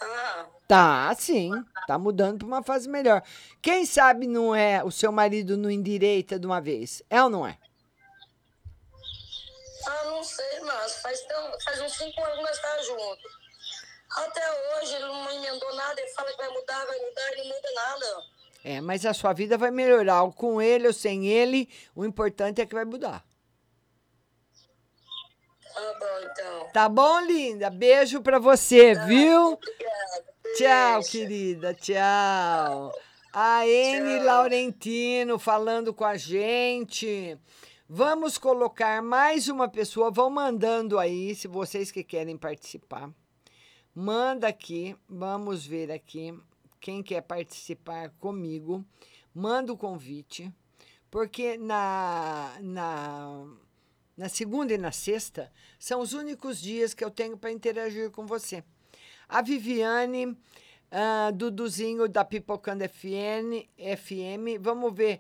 Ah, Tá, sim. Tá mudando para uma fase melhor. Quem sabe não é o seu marido não endireita de uma vez? É ou não é? Ah, não sei, mas faz, tão, faz uns cinco anos que nós estamos juntos. Até hoje ele não emendou nada, ele fala que vai mudar, vai mudar, e não muda nada. É, mas a sua vida vai melhorar. Com ele ou sem ele, o importante é que vai mudar. Tá bom, então. Tá bom, linda? Beijo pra você, viu? Tchau, querida. Tchau. A Ene Laurentino falando com a gente. Vamos colocar mais uma pessoa. Vão mandando aí, se vocês que querem participar. Manda aqui. Vamos ver aqui. Quem quer participar comigo, manda o convite. Porque na, na, na segunda e na sexta são os únicos dias que eu tenho para interagir com você. A Viviane, ah, Duduzinho da Pipocando FN, FM, vamos ver.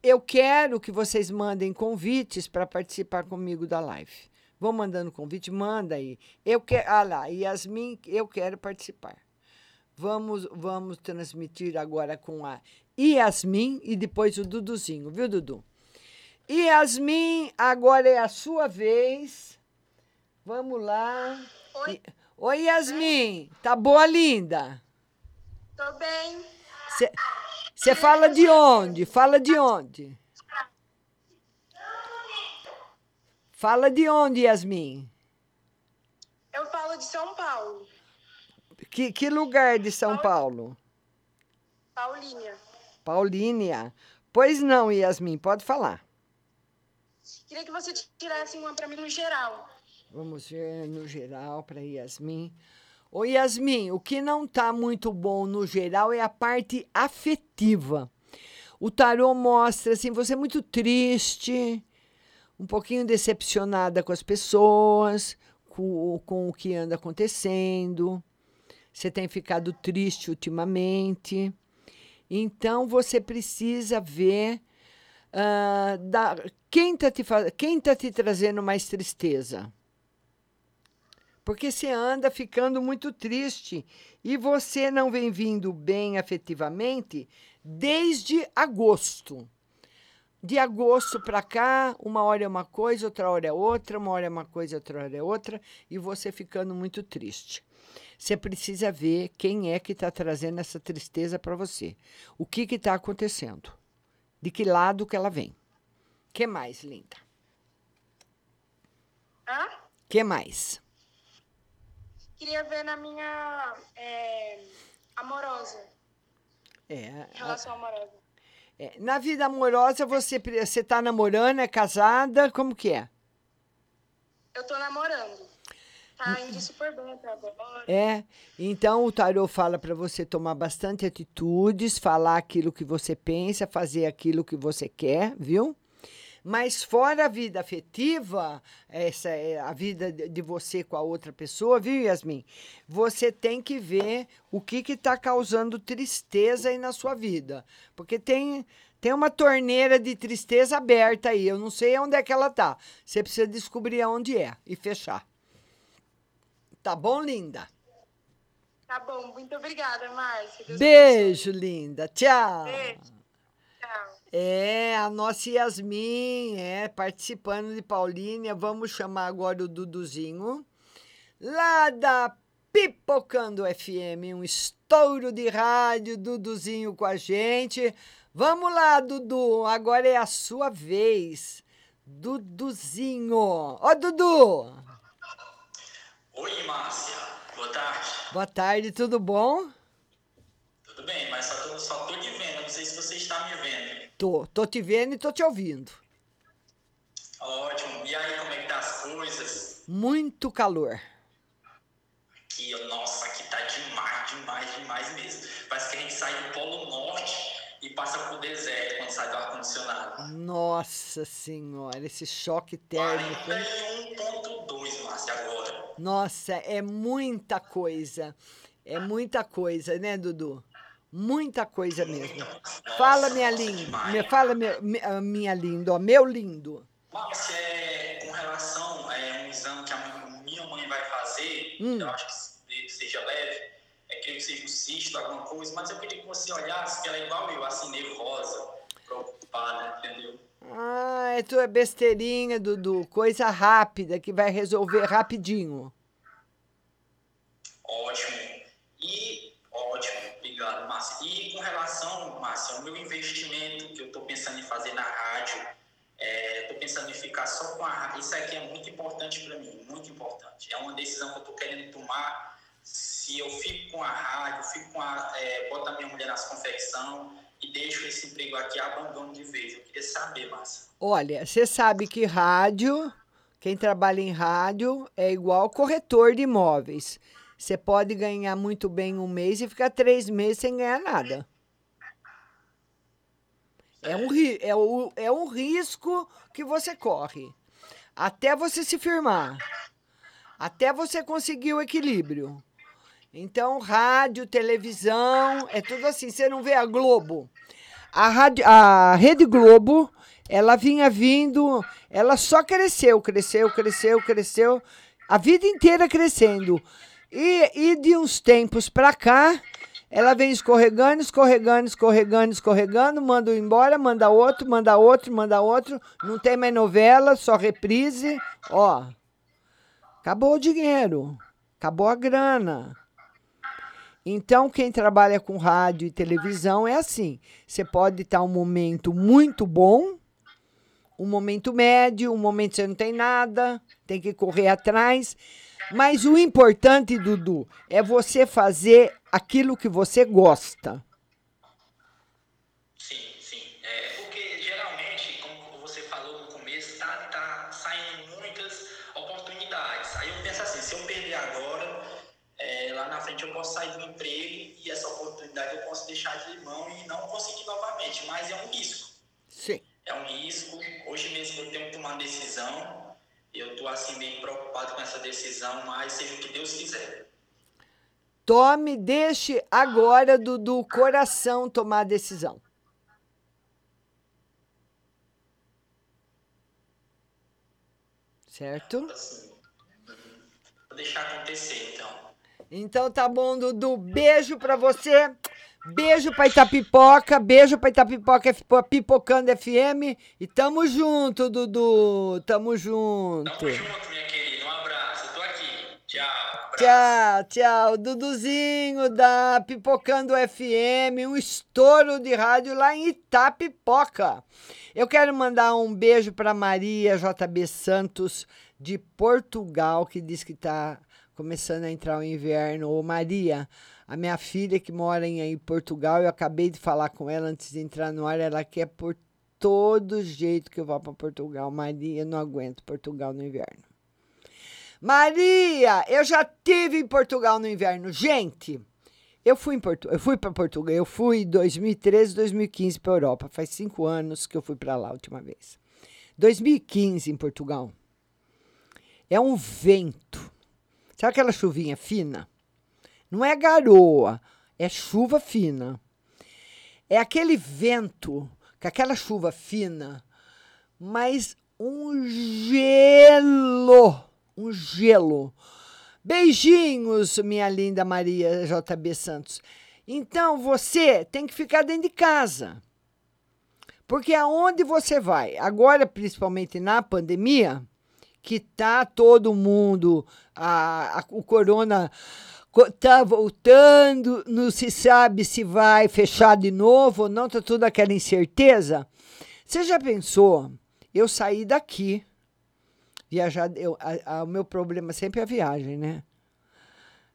Eu quero que vocês mandem convites para participar comigo da live. Vão mandando convite, manda aí. Eu quero, ah lá, Yasmin, eu quero participar. Vamos, vamos transmitir agora com a Yasmin e depois o Duduzinho, viu, Dudu? Yasmin, agora é a sua vez. Vamos lá. Oi. Oi, Yasmin. Tá boa, linda? Tô bem. Você fala de onde? Fala de onde? Fala de onde, Yasmin? Eu falo de São Paulo, Que, que lugar de São Paulo? Paulinha. Paulínia. Pois não, Yasmin, pode falar. Queria que você tirasse uma pra mim no geral. Vamos ver no geral para Yasmin. Ô Yasmin, o que não tá muito bom no geral é a parte afetiva. O tarô mostra assim, você é muito triste, um pouquinho decepcionada com as pessoas, com, com o que anda acontecendo. Você tem ficado triste ultimamente. Então você precisa ver ah, da, quem está te, tá te trazendo mais tristeza. Porque você anda ficando muito triste e você não vem vindo bem afetivamente desde agosto. De agosto para cá, uma hora é uma coisa, outra hora é outra, uma hora é uma coisa, outra hora é outra, e você ficando muito triste. Você precisa ver quem é que está trazendo essa tristeza para você. O que está acontecendo? De que lado que ela vem? que mais, linda? Hã? que mais? Queria ver na minha é, amorosa. É, Relação amorosa. é, na vida amorosa, você você está namorando, é casada, como que é? Eu tô namorando. Tá indo super bem até agora. É, então o tarô fala para você tomar bastante atitudes, falar aquilo que você pensa, fazer aquilo que você quer, viu? Mas fora a vida afetiva, essa é a vida de você com a outra pessoa, viu, Yasmin? Você tem que ver o que está causando tristeza aí na sua vida. Porque tem, tem uma torneira de tristeza aberta aí. Eu não sei onde é que ela tá. Você precisa descobrir aonde é e fechar. Tá bom, linda? Tá bom, muito obrigada, Márcia. Beijo, linda. Tchau. Beijo. É, a nossa Yasmin, é, participando de Paulínia. Vamos chamar agora o Duduzinho, lá da Pipocando FM, um estouro de rádio, Duduzinho com a gente. Vamos lá, Dudu, agora é a sua vez. Duduzinho. Ó, Dudu. Oi, Márcia. Boa tarde. Boa tarde, tudo bom? Tudo bem, mas só tô, só tô te vendo. Não sei se você está me vendo. Tô, tô te vendo e tô te ouvindo. Ótimo. E aí, como é que tá as coisas? Muito calor. Aqui, nossa, aqui tá demais, demais, demais mesmo. Parece que a gente sai do Polo Norte e passa pro deserto quando sai do ar-condicionado. Nossa senhora, esse choque térmico. hein? 41.2, Márcia, agora. Nossa, é muita coisa. É muita coisa, né, Dudu? Muita coisa mesmo. Fala, minha linda. Me, fala, meu, mi- ah, minha linda, ó, meu lindo. Márcia, é, com relação a um exame que a minha mãe vai fazer, Hum. eu acho que seja leve, é que seja um cisto, alguma coisa, mas eu queria que você olhasse que ela é igual eu, assim, nervosa, preocupada, entendeu? Ah, é tua besteirinha, Dudu. Coisa rápida que vai resolver rapidinho. Ótimo. E, Márcia. E com relação, Márcia, ao meu investimento que eu estou pensando em fazer na rádio, estou pensando em ficar só com a rádio. Isso aqui é muito importante para mim, muito importante. É uma decisão que eu estou querendo tomar. Se eu fico com a rádio, fico com a, é, boto a minha mulher nas confecção e deixo esse emprego aqui, abandono de vez. Eu queria saber, Márcia. Olha, você sabe que rádio, quem trabalha em rádio é igual corretor de imóveis. Você pode ganhar muito bem um mês e ficar três meses sem ganhar nada. É um, é, o, é um risco que você corre. Até você se firmar. Até você conseguir o equilíbrio. Então, rádio, televisão, é tudo assim. Você não vê a Globo. A, a Rede Globo, ela vinha vindo, ela só cresceu, cresceu, cresceu, cresceu, a vida inteira crescendo. E, e de uns tempos para cá, ela vem escorregando, escorregando, escorregando, escorregando, manda um embora, manda outro, manda outro, manda outro. Não tem mais novela, só reprise. Ó, acabou o dinheiro, acabou a grana. Então, quem trabalha com rádio e televisão é assim: você pode estar um momento muito bom, um momento médio, um momento que você não tem nada, tem que correr atrás. Mas o importante, Dudu, é você fazer aquilo que você gosta. Sim, sim. É, porque geralmente, como você falou no começo, tá, tá saindo muitas oportunidades. Aí eu penso assim, se eu perder agora, é, lá na frente eu posso sair do emprego e essa oportunidade eu posso deixar de mão e não conseguir novamente. Mas é um risco. Sim. É um risco. Hoje mesmo eu tenho que tomar uma decisão. Eu tô assim meio preocupado com essa decisão, mas seja o que Deus quiser. Tome, deixe agora do, do coração tomar a decisão. Certo? Vou deixar acontecer, então. Então tá bom, Dudu. Beijo pra você. Beijo pra Itapipoca, beijo pra Itapipoca, Pipocando FM. E tamo junto, Dudu. Tamo junto. Tamo junto, minha querida. Um abraço. Eu tô aqui. Tchau. Tchau, tchau. Duduzinho da Pipocando FM, um estouro de rádio lá em Itapipoca. Eu quero mandar um beijo para Maria JB Santos, de Portugal, que diz que está começando a entrar o inverno. Ô, Maria, a minha filha que mora em, em Portugal, eu acabei de falar com ela antes de entrar no ar, ela quer por todo jeito que eu vá para Portugal. Maria, não aguento Portugal no inverno. Maria, eu já tive em Portugal no inverno. Gente, eu fui em Portu eu fui para Portugal. Eu fui em 2013, 2015 para Europa. Faz cinco anos que eu fui para lá a última vez. 2015 em Portugal. É um vento. Sabe aquela chuvinha fina? Não é garoa, é chuva fina. É aquele vento, com aquela chuva fina, mas um gelo um gelo. Beijinhos, minha linda Maria JB Santos. Então você tem que ficar dentro de casa. Porque aonde você vai, agora principalmente na pandemia, que tá todo mundo, a, a, o corona co- tá voltando, não se sabe se vai fechar de novo ou não, tá toda aquela incerteza. Você já pensou? Eu saí daqui viajar, eu, a- a- o meu problema sempre é a viagem, né?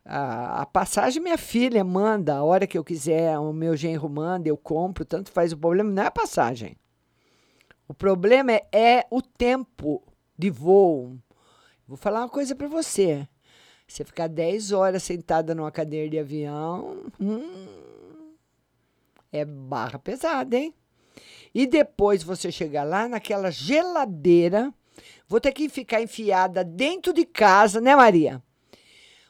A, a passagem minha filha manda, a hora que eu quiser, o meu genro manda, eu compro, tanto faz. O problema não é a passagem. O problema é, é o tempo de voo. Vou falar uma coisa para você. Você ficar 10 horas sentada numa cadeira de avião, hum, é barra pesada, hein? E depois você chegar lá naquela geladeira, vou ter que ficar enfiada dentro de casa, né, Maria?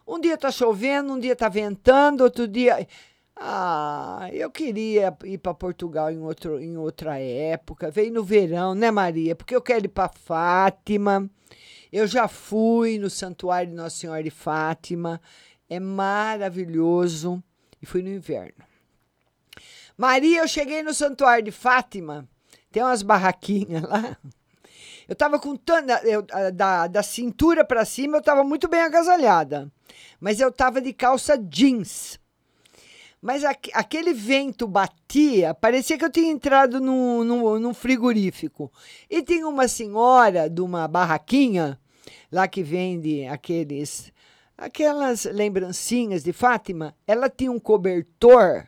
Um dia tá chovendo, um dia tá ventando, outro dia. Ah, eu queria ir para Portugal em, outro, em outra época. Veio no verão, né, Maria? Porque eu quero ir para Fátima. Eu já fui no Santuário de Nossa Senhora de Fátima. É maravilhoso. E fui no inverno. Maria, eu cheguei no Santuário de Fátima. Tem umas barraquinhas lá. Eu tava com tanta. Da, da cintura para cima, eu tava muito bem agasalhada. Mas eu tava de calça jeans. Mas aque- aquele vento batia, parecia que eu tinha entrado num, num, num frigorífico. E tinha uma senhora de uma barraquinha, lá que vende aqueles. aquelas lembrancinhas de Fátima. Ela tinha um cobertor.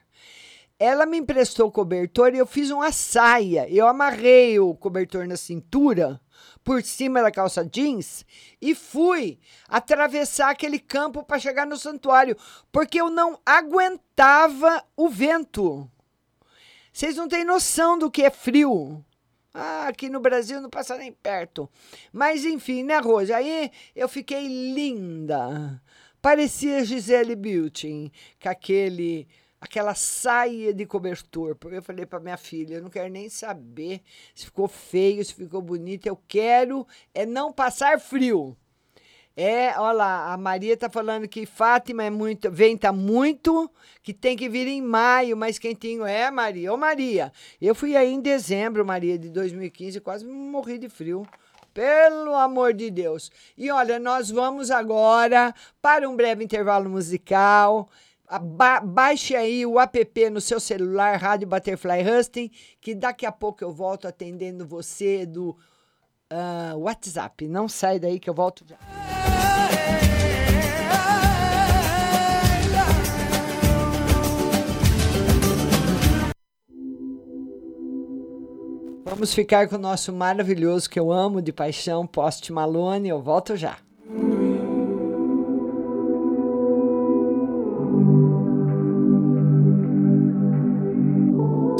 Ela me emprestou o cobertor e eu fiz uma saia. Eu amarrei o cobertor na cintura, por cima da calça jeans, e fui atravessar aquele campo para chegar no santuário, porque eu não aguentava o vento. Vocês não têm noção do que é frio. Ah, aqui no Brasil não passa nem perto. Mas enfim, né, Rose? Aí eu fiquei linda. Parecia Gisele Bündchen, com aquele aquela saia de cobertor. Porque eu falei para minha filha, eu não quero nem saber se ficou feio, se ficou bonito, eu quero é não passar frio. É, olha lá, a Maria tá falando que Fátima é muito, venta muito, que tem que vir em maio, mais quentinho. É, Maria. Ô, Maria, eu fui aí em dezembro, Maria, de 2015, quase morri de frio. Pelo amor de Deus. E olha, nós vamos agora para um breve intervalo musical. Ba- baixe aí o app no seu celular, Rádio Butterfly Husting, que daqui a pouco eu volto atendendo você do ah, WhatsApp. Não sai daí que eu volto já. Vamos ficar com o nosso maravilhoso que eu amo de paixão, Post Malone. Eu volto já.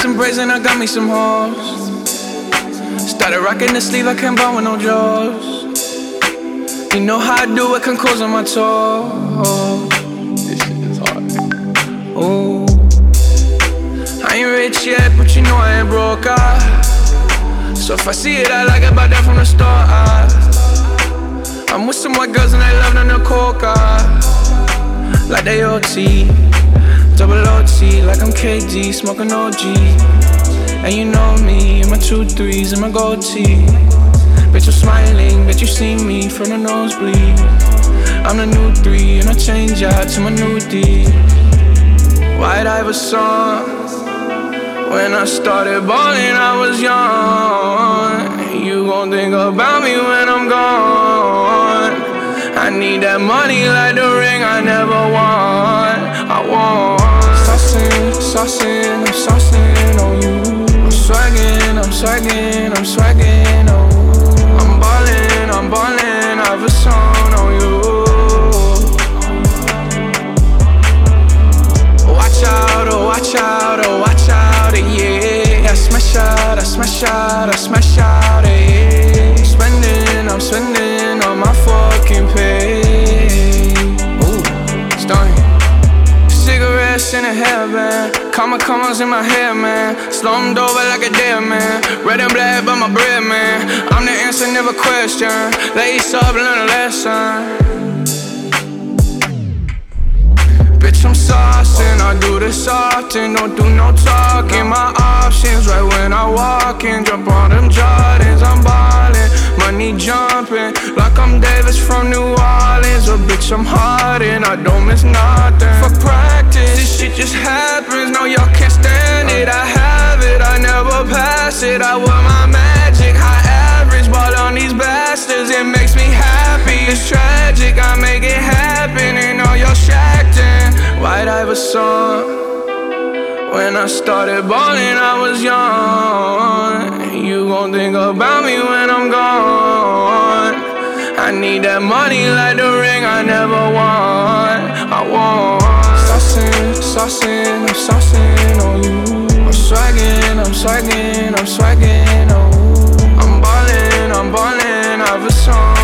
Some braids and I got me some hoes. Started rocking the sleeve, I can't buy with no jaws. You know how I do it, can close on my toes. This shit is hard. Ooh. I ain't rich yet, but you know I ain't broke. Ah. So if I see it, I like it, but that from the start. Ah. I'm with some white girls and they love them the coca. Like they OT, double OT, like I'm KD, smoking OG. And you know me, and my two threes and my gold tee. Bitch, I'm smiling, bet you see me from the nosebleed. I'm the new three, and I change out to my new D. White Iverson. When I started balling, I was young. You gon' think about me when I'm gone. I need that money like the ring I never won. I want. Saucing, I'm saucing on you. I'm swagging, I'm swagging, I'm swagging, oh. I'm ballin', I'm ballin', I've a song on you. Watch out, oh, watch out, oh, watch out, eh, yeah. I smash out, I smash out, I smash out, eh, yeah. Spending, I'm spending on my fucking pay. Ooh, stunning. Cigarettes in a hairband, comma commas in my hair, man. Slumped over like a dead man. Red and black, but my bread, man. I'm the answer, never question. Lace up, learn a lesson. Bitch, I'm saucing, I do this often, don't do no talking. My options right when I walk in, jump on them Jordans, I'm ballin', money jumping, like I'm Davis from New Orleans. Or bitch, I'm hard and I don't miss nothing. For practice, this shit just happens, no, y'all can't stand it. I have it, I never pass it, I wear my magic, high average, ball on these bastards, it makes me happy. It's tragic, I make it happen, and all y'all shacked in. White Iverson. When I started balling, I was young. You gon' think about me when I'm gone. I need that money like the ring I never won. I want. Saucing, saucing, I'm saucing on you. I'm swagging, I'm swagging, I'm swagging, oh. I'm ballin', I'm ballin', I've a song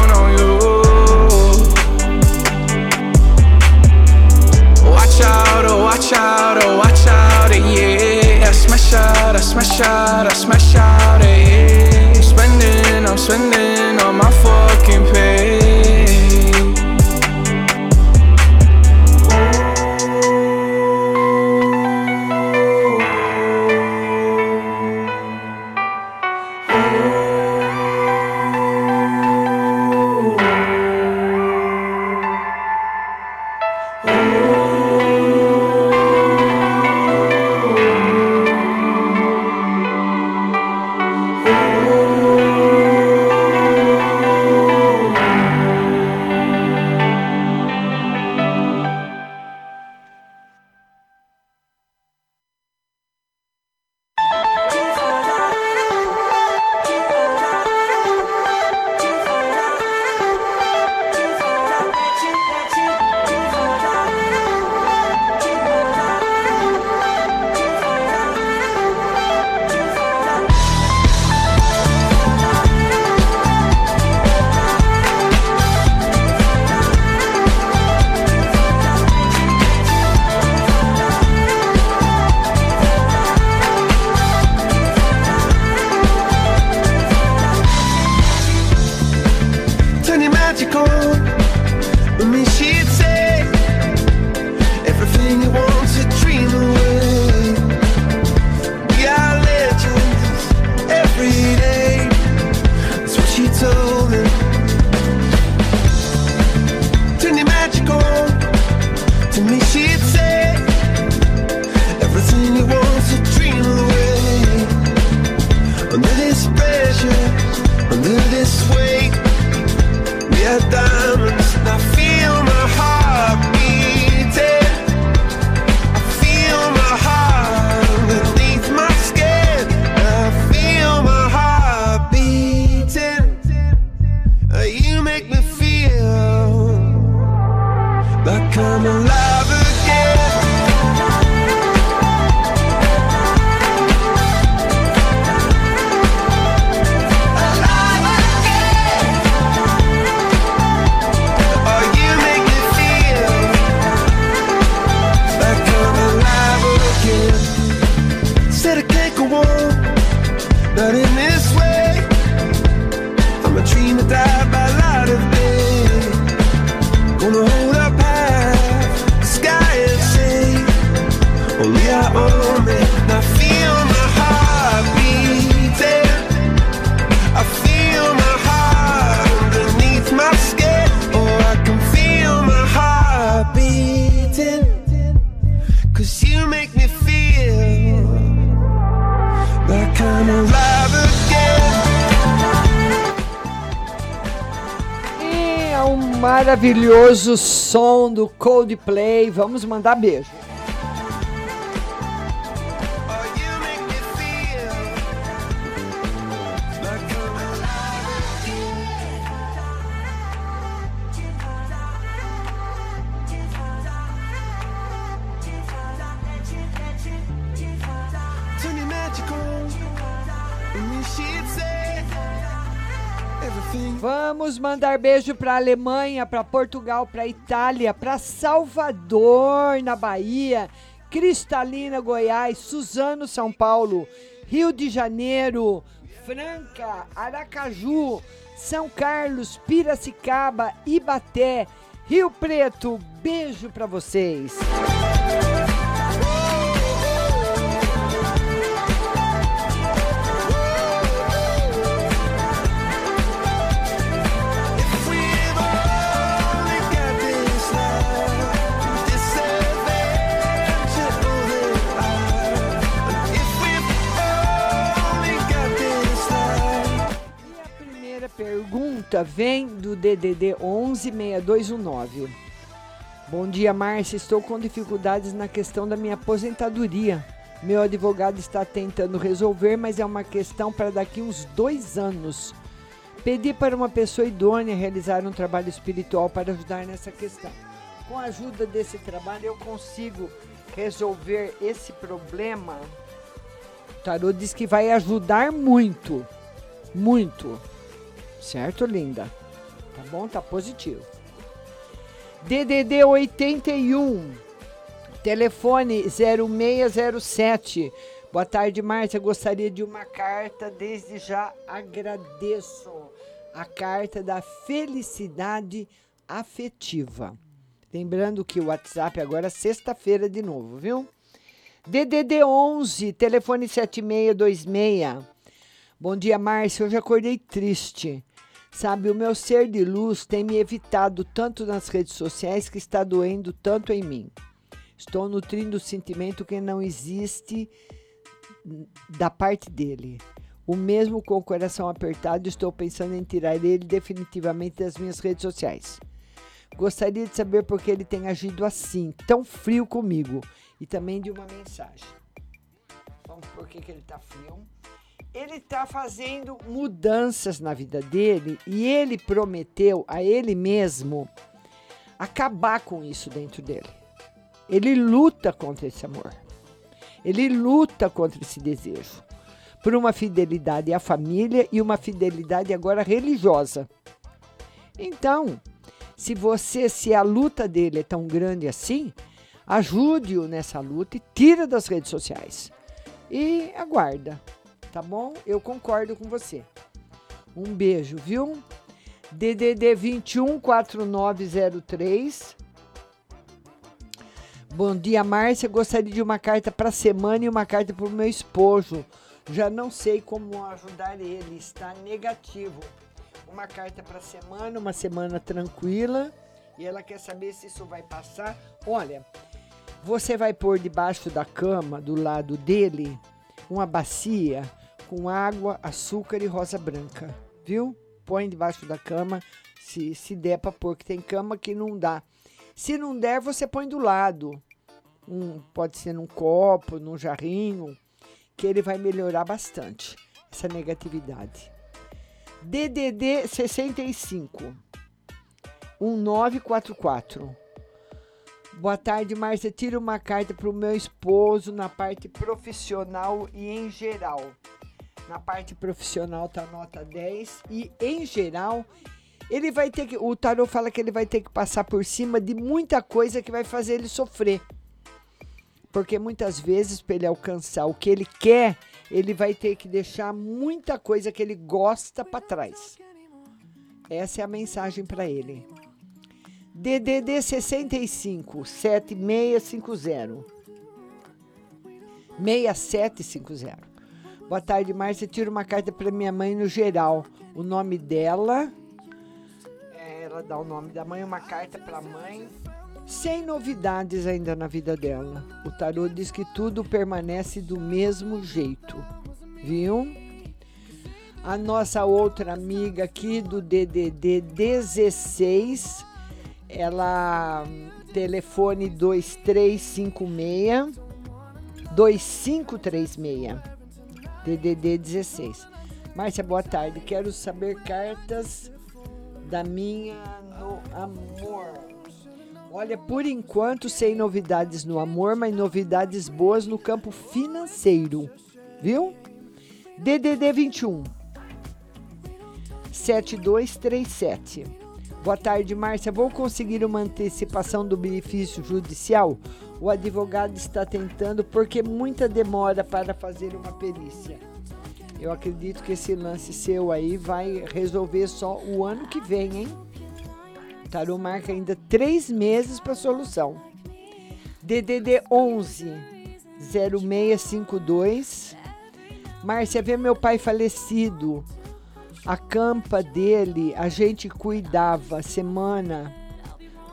maravilhoso som do Coldplay. Vamos mandar beijo. Mandar beijo para Alemanha, para Portugal, para Itália, para Salvador, na Bahia, Cristalina, Goiás, Suzano, São Paulo, Rio de Janeiro, Franca, Aracaju, São Carlos, Piracicaba, Ibaté, Rio Preto. Beijo para vocês. Pergunta vem do DDD 116219. Bom dia, Márcia. Estou com dificuldades na questão da minha aposentadoria. Meu advogado está tentando resolver, mas é uma questão para daqui uns dois anos. Pedi para uma pessoa idônea realizar um trabalho espiritual para ajudar nessa questão. Com a ajuda desse trabalho, eu consigo resolver esse problema. O tarô diz que vai ajudar muito. Muito. Certo, linda? Tá bom? Tá positivo. DDD 81, telefone 0607. Boa tarde, Márcia. Gostaria de uma carta. Desde já agradeço. A carta da felicidade afetiva. Lembrando que o WhatsApp agora é sexta-feira de novo, viu? DDD 11, telefone 7626. Bom dia, Márcia. Hoje acordei triste. Sabe, o meu ser de luz tem me evitado tanto nas redes sociais que está doendo tanto em mim. Estou nutrindo o sentimento que não existe da parte dele. O mesmo com o coração apertado, estou pensando em tirar ele definitivamente das minhas redes sociais. Gostaria de saber por que ele tem agido assim, tão frio comigo, e também de uma mensagem. Vamos por que, que ele está frio? Ele está fazendo mudanças na vida dele e ele prometeu a ele mesmo acabar com isso dentro dele. Ele luta contra esse amor. Ele luta contra esse desejo por uma fidelidade à família e uma fidelidade agora religiosa. Então, se você, se a luta dele é tão grande assim, ajude-o nessa luta e tira das redes sociais. E aguarda, tá bom? Eu concordo com você. Um beijo, viu? DDD 21 4903. Bom dia, Márcia. Gostaria de uma carta para semana e uma carta para o meu esposo. Já não sei como ajudar ele, está negativo. Uma carta para semana, uma semana tranquila. E ela quer saber se isso vai passar. Olha, você vai pôr debaixo da cama, do lado dele, uma bacia com água, açúcar e rosa branca, viu? Põe debaixo da cama, se, se der para pôr, que tem cama que não dá. Se não der, você põe do lado. Um, pode ser num copo, num jarrinho, que ele vai melhorar bastante essa negatividade. DDD 65 1944. Boa tarde, Márcia. Tira uma carta para o meu esposo na parte profissional e em geral. Na parte profissional tá nota 10 e em geral ele vai ter que, o tarot fala que ele vai ter que passar por cima de muita coisa que vai fazer ele sofrer. Porque muitas vezes para ele alcançar o que ele quer, ele vai ter que deixar muita coisa que ele gosta para trás. Essa é a mensagem para ele. DDD 65 7650 6750. Boa tarde, Márcia. Tira uma carta para minha mãe no geral. O nome dela. É, ela dá o nome da mãe, uma carta para a mãe. Sem novidades ainda na vida dela. O tarô diz que tudo permanece do mesmo jeito. Viu? A nossa outra amiga aqui do DDD 16, ela telefone 2356 2536 DDD 16. Márcia, boa tarde. Quero saber cartas da minha no amor. Olha, por enquanto, sem novidades no amor, mas novidades boas no campo financeiro. Viu? DDD 21 7237. Boa tarde, Márcia. Vou conseguir uma antecipação do benefício judicial? O advogado está tentando porque muita demora para fazer uma perícia. Eu acredito que esse lance seu aí vai resolver só o ano que vem, hein? O tarô marca ainda três meses para solução. DDD 11 0652. Márcia, vê meu pai falecido. A campa dele a gente cuidava semana.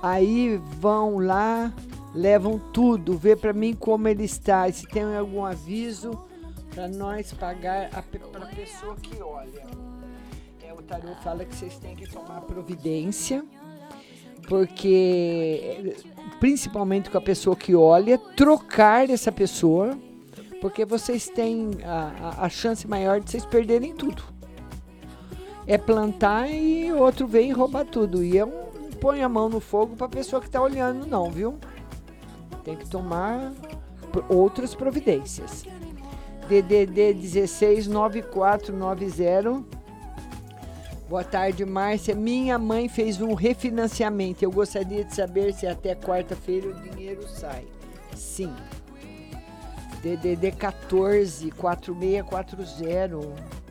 Aí vão lá, levam tudo, vê para mim como ele está, e se tem algum aviso para nós pagar para a pessoa que olha. É, o tarô fala que vocês têm que tomar providência, porque principalmente com a pessoa que olha, trocar essa pessoa, porque vocês têm a, a, a chance maior de vocês perderem tudo. É plantar e outro vem roubar tudo. E eu não ponho a mão no fogo para a pessoa que está olhando, não, viu? Tem que tomar outras providências. DDD 169490. Boa tarde, Márcia. Minha mãe fez um refinanciamento. Eu gostaria de saber se até quarta-feira o dinheiro sai. Sim. DDD 14 4640.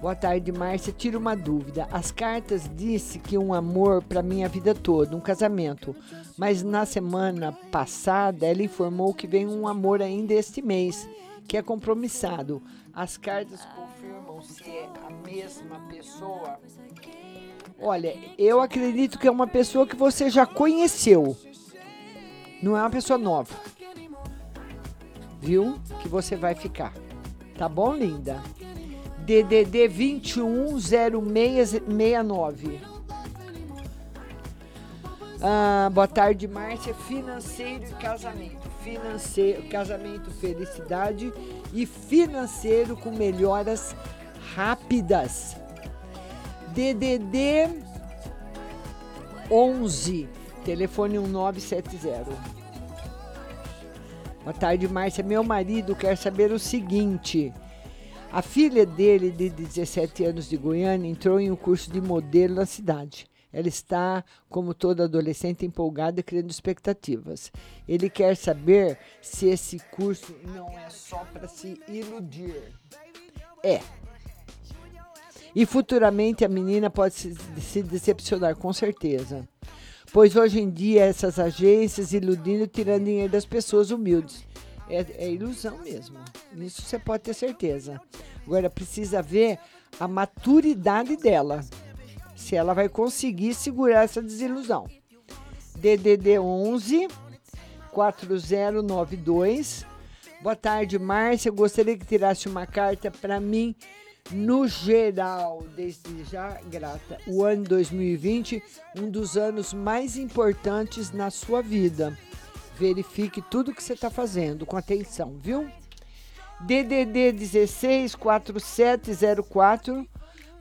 Boa tarde, Márcia. Tira uma dúvida. As cartas disse que um amor para minha vida toda, um casamento. Mas na semana passada ela informou que vem um amor ainda este mês, que é compromissado. As cartas confirmam se é a mesma pessoa. Olha, eu acredito que é uma pessoa que você já conheceu. Não é uma pessoa nova. Viu? Que você vai ficar. Tá bom, linda? DDD 210669. Ah, boa tarde, Márcia. Financeiro e casamento. Financeiro, casamento, felicidade e financeiro com melhoras rápidas. DDD 11, telefone 1970. Boa tarde, Márcia. Meu marido quer saber o seguinte: a filha dele, de 17 anos de Goiânia, entrou em um curso de modelo na cidade. Ela está, como toda adolescente, empolgada e criando expectativas. Ele quer saber se esse curso não é só para se iludir. É. E futuramente a menina pode se, se decepcionar, com certeza. Pois hoje em dia essas agências iludindo e tirando dinheiro das pessoas humildes. É, é ilusão mesmo. Nisso você pode ter certeza. Agora precisa ver a maturidade dela. Se ela vai conseguir segurar essa desilusão. DDD 11 4092. Boa tarde, Márcia. Gostaria que tirasse uma carta para mim no geral, desde já grata. O ano 2020, um dos anos mais importantes na sua vida. Verifique tudo que você está fazendo com atenção, viu? DDD 16 4704.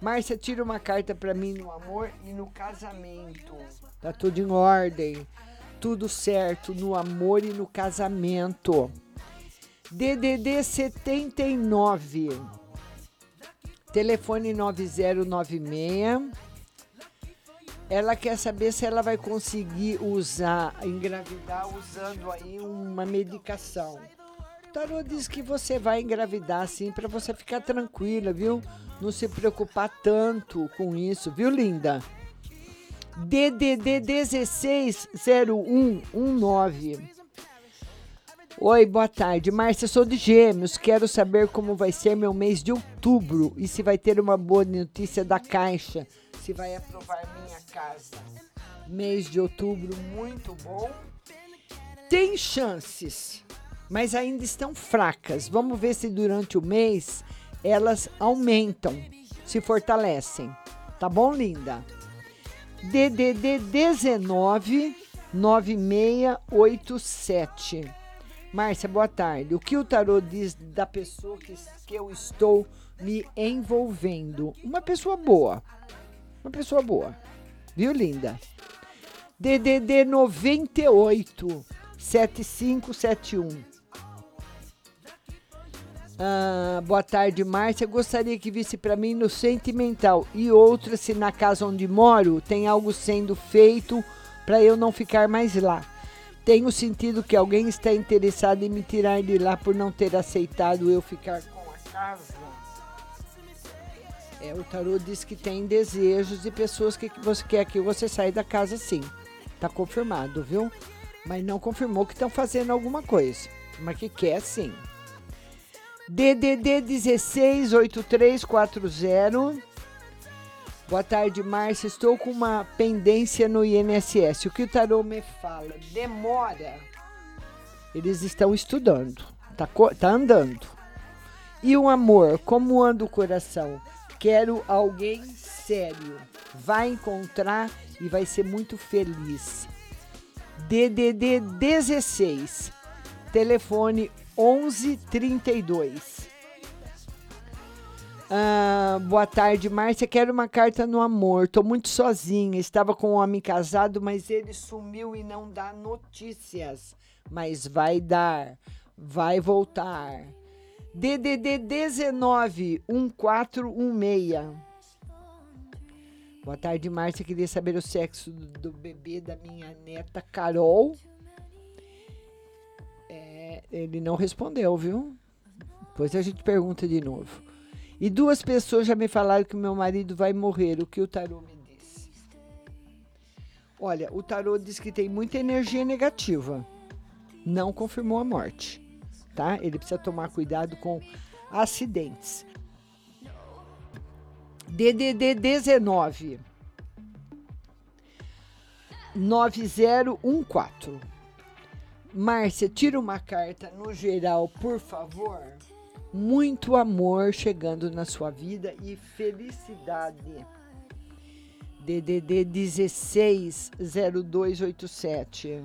Márcia, tira uma carta para mim no amor e no casamento. Tá tudo em ordem. Tudo certo no amor e no casamento. DDD 79. Telefone 9096. Ela quer saber se ela vai conseguir usar, engravidar usando aí uma medicação. O tarô diz que você vai engravidar assim para você ficar tranquila, viu? Não se preocupar tanto com isso, viu, linda? DDD 160119. Oi, boa tarde. Márcia, sou de Gêmeos. Quero saber como vai ser meu mês de outubro e se vai ter uma boa notícia da Caixa se vai aprovar minha casa. Mês de outubro muito bom. Tem chances, mas ainda estão fracas. Vamos ver se durante o mês elas aumentam, se fortalecem. Tá bom, linda? DDD 19 9687. Márcia, boa tarde. O que o tarô diz da pessoa que, que eu estou me envolvendo? Uma pessoa boa. Uma pessoa boa. Viu, linda? DDD 98 7571. Ah, boa tarde, Márcia. Gostaria que visse para mim no sentimental e outra se na casa onde moro tem algo sendo feito para eu não ficar mais lá. Tenho sentido que alguém está interessado em me tirar de lá por não ter aceitado eu ficar com a casa. É, o tarô diz que tem desejos e pessoas que você quer que você saia da casa sim. Tá confirmado, viu? Mas não confirmou que estão fazendo alguma coisa. Mas que quer sim. DDD 168340. Boa tarde, Márcia. Estou com uma pendência no INSS. O que o tarô me fala? Demora. Eles estão estudando. Tá, tá andando. E o amor? Como anda o coração? Quero alguém sério. Vai encontrar e vai ser muito feliz. DDD 16. Telefone 1132. Ah, boa tarde, Márcia. Quero uma carta no amor. Tô muito sozinha. Estava com um homem casado, mas ele sumiu e não dá notícias. Mas vai dar. Vai voltar. DDD 19 1416. Boa tarde, Márcia. Queria saber o sexo do, do bebê da minha neta Carol. É, ele não respondeu, viu? Depois a gente pergunta de novo. E duas pessoas já me falaram que meu marido vai morrer. O que o tarô me disse? Olha, o tarô diz que tem muita energia negativa. Não confirmou a morte, tá? Ele precisa tomar cuidado com acidentes. DDD 19 9014. Márcia, tira uma carta no geral, por favor. Muito amor chegando na sua vida e felicidade. DDD 160287.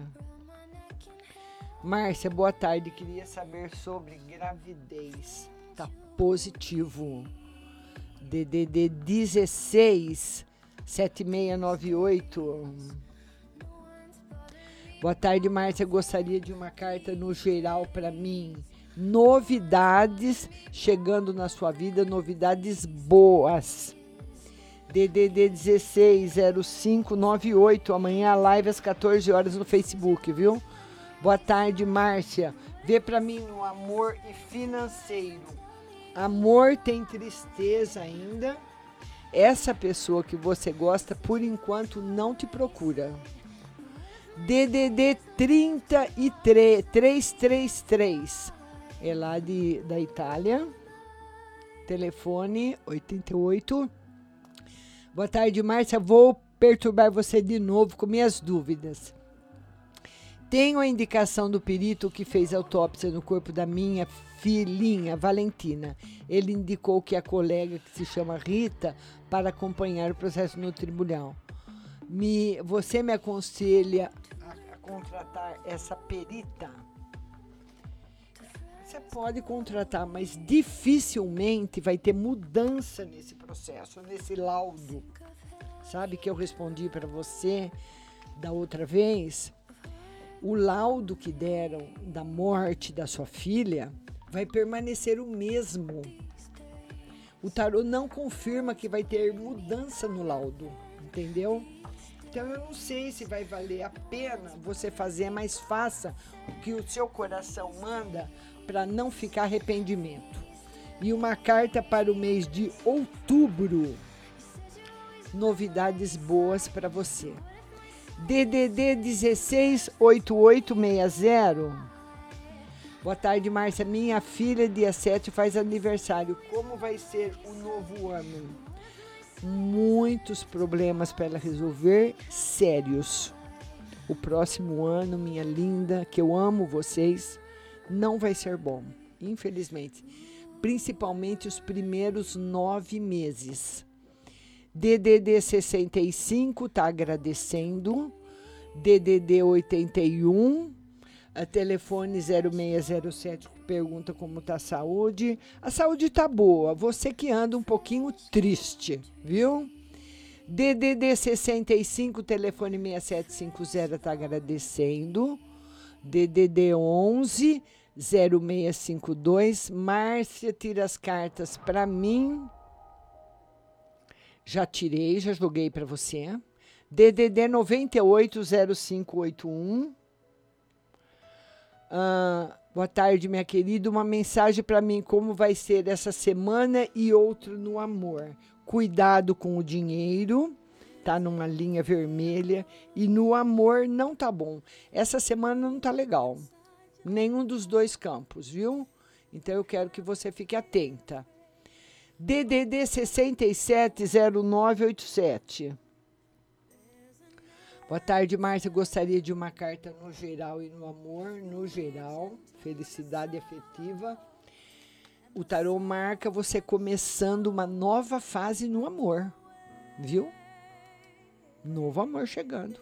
Márcia, boa tarde. Queria saber sobre gravidez. Tá positivo. DDD 16 7698. Boa tarde, Márcia. Gostaria de uma carta no geral para mim. Novidades chegando na sua vida, novidades boas. DDD 160598. Amanhã a live às 14 horas no Facebook, viu? Boa tarde, Márcia. Vê para mim no amor e financeiro. Amor tem tristeza ainda. Essa pessoa que você gosta, por enquanto, não te procura. DDD 33 333. É lá de, da Itália. Telefone 88. Boa tarde, Márcia. Vou perturbar você de novo com minhas dúvidas. Tenho a indicação do perito que fez autópsia no corpo da minha filhinha, Valentina. Ele indicou que a colega, que se chama Rita, para acompanhar o processo no tribunal. Me, você me aconselha a, a contratar essa perita? Você pode contratar, mas dificilmente vai ter mudança nesse processo, nesse laudo. Sabe que eu respondi para você da outra vez? O laudo que deram da morte da sua filha vai permanecer o mesmo. O tarô não confirma que vai ter mudança no laudo, entendeu? Então eu não sei se vai valer a pena você fazer, mas faça o que o seu coração manda para não ficar arrependimento. E uma carta para o mês de outubro. Novidades boas para você. DDD 168860. Boa tarde, Márcia. Minha filha, dia 7, faz aniversário. Como vai ser o novo ano? Muitos problemas para ela resolver, sérios. O próximo ano, minha linda, que eu amo vocês, não vai ser bom, infelizmente. principalmente os primeiros nove meses. DDD 65 está agradecendo. DDD 81, a telefone 0607 pergunta como está a saúde. A saúde está boa, você que anda um pouquinho triste, viu? DDD 65, telefone 6750 está agradecendo. DDD 11 0652. Márcia, tira as cartas para mim. Já tirei, já joguei para você. DDD 980581. Ah, boa tarde, minha querida. Uma mensagem para mim: como vai ser essa semana e outro no amor. Cuidado com o dinheiro, tá numa linha vermelha. E no amor não tá bom. Essa semana não tá legal. Nenhum dos dois campos, viu? Então eu quero que você fique atenta. DDD 670987. Boa tarde, Márcia. Gostaria de uma carta no geral e no amor, no geral, felicidade afetiva. O tarô marca você começando uma nova fase no amor, viu? Novo amor chegando.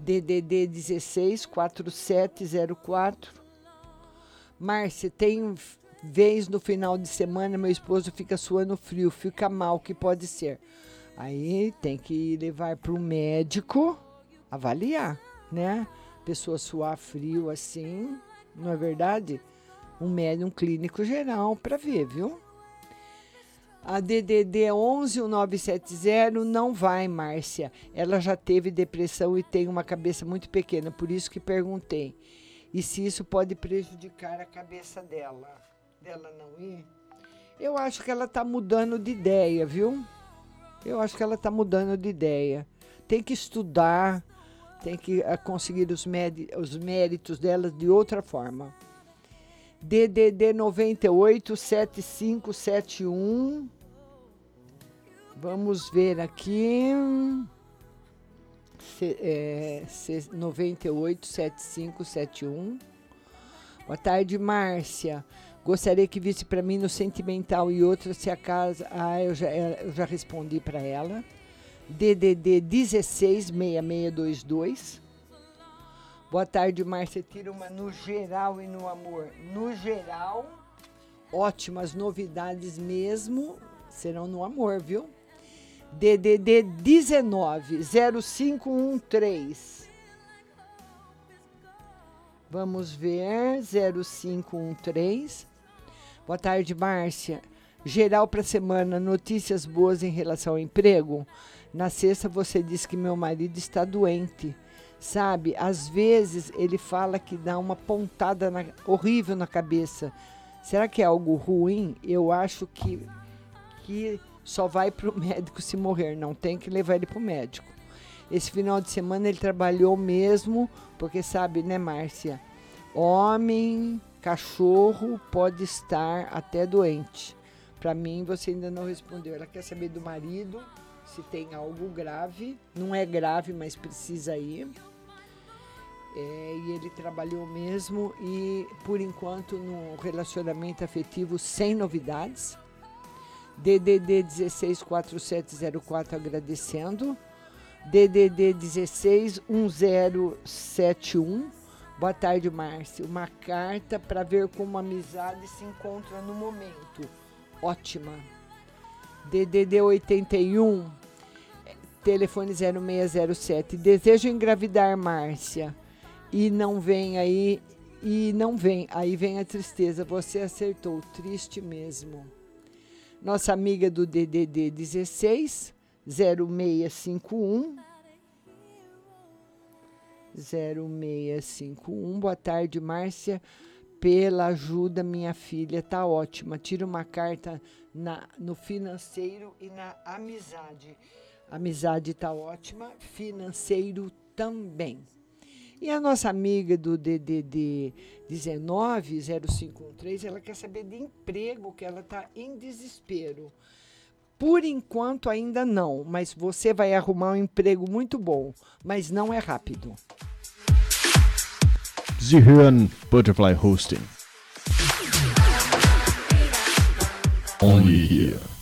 DDD 16 4704. Márcia, tem vez no final de semana meu esposo fica suando frio, fica mal, que pode ser? Aí tem que levar para o médico avaliar, né? Pessoa suar frio assim, não é verdade? Um médium clínico geral para ver, viu? A DDD 11970 não vai, Márcia. Ela já teve depressão e tem uma cabeça muito pequena, por isso que perguntei. E se isso pode prejudicar a cabeça dela? Dela não ir? Eu acho que ela está mudando de ideia, viu? Eu acho que ela está mudando de ideia. Tem que estudar, tem que uh, conseguir os, os méritos dela de outra forma. DDD 98 7571. Vamos ver aqui. C, é, C, 98 7571. Boa tarde, Márcia. Gostaria que visse para mim no sentimental e outra se a casa. Ah, eu já, eu já respondi para ela. DDD 166622. Boa tarde, Márcia. Tira uma no geral e no amor. No geral, ótimas novidades mesmo serão no amor, viu? DDD 190513. Vamos ver 0513. Boa tarde, Márcia. Geral para semana, notícias boas em relação ao emprego. Na sexta você disse que meu marido está doente. Sabe, às vezes ele fala que dá uma pontada na, horrível na cabeça. Será que é algo ruim? Eu acho que, que só vai para o médico se morrer, não tem que levar ele para o médico. Esse final de semana ele trabalhou mesmo, porque sabe, né, Márcia? Homem, cachorro pode estar até doente. Para mim, você ainda não respondeu. Ela quer saber do marido, se tem algo grave. Não é grave, mas precisa ir. É, e ele trabalhou mesmo e, por enquanto, no relacionamento afetivo sem novidades. DDD 164704 agradecendo. DDD 161071. Boa tarde, Márcia. Uma carta para ver como a amizade se encontra no momento. Ótima. DDD 81, telefone 0607. Desejo engravidar, Márcia. E não vem aí, e não vem. Aí vem a tristeza. Você acertou. Triste mesmo. Nossa amiga do DDD 16, 0651. 0651. Boa tarde, Márcia. Pela ajuda, minha filha tá ótima. Tira uma carta na, no financeiro e na amizade. Amizade tá ótima, financeiro também. E a nossa amiga do DDD 190513, ela quer saber de emprego, que ela está em desespero. Por enquanto ainda não, mas você vai arrumar um emprego muito bom, mas não é rápido. Sie Butterfly Hosting. Only here.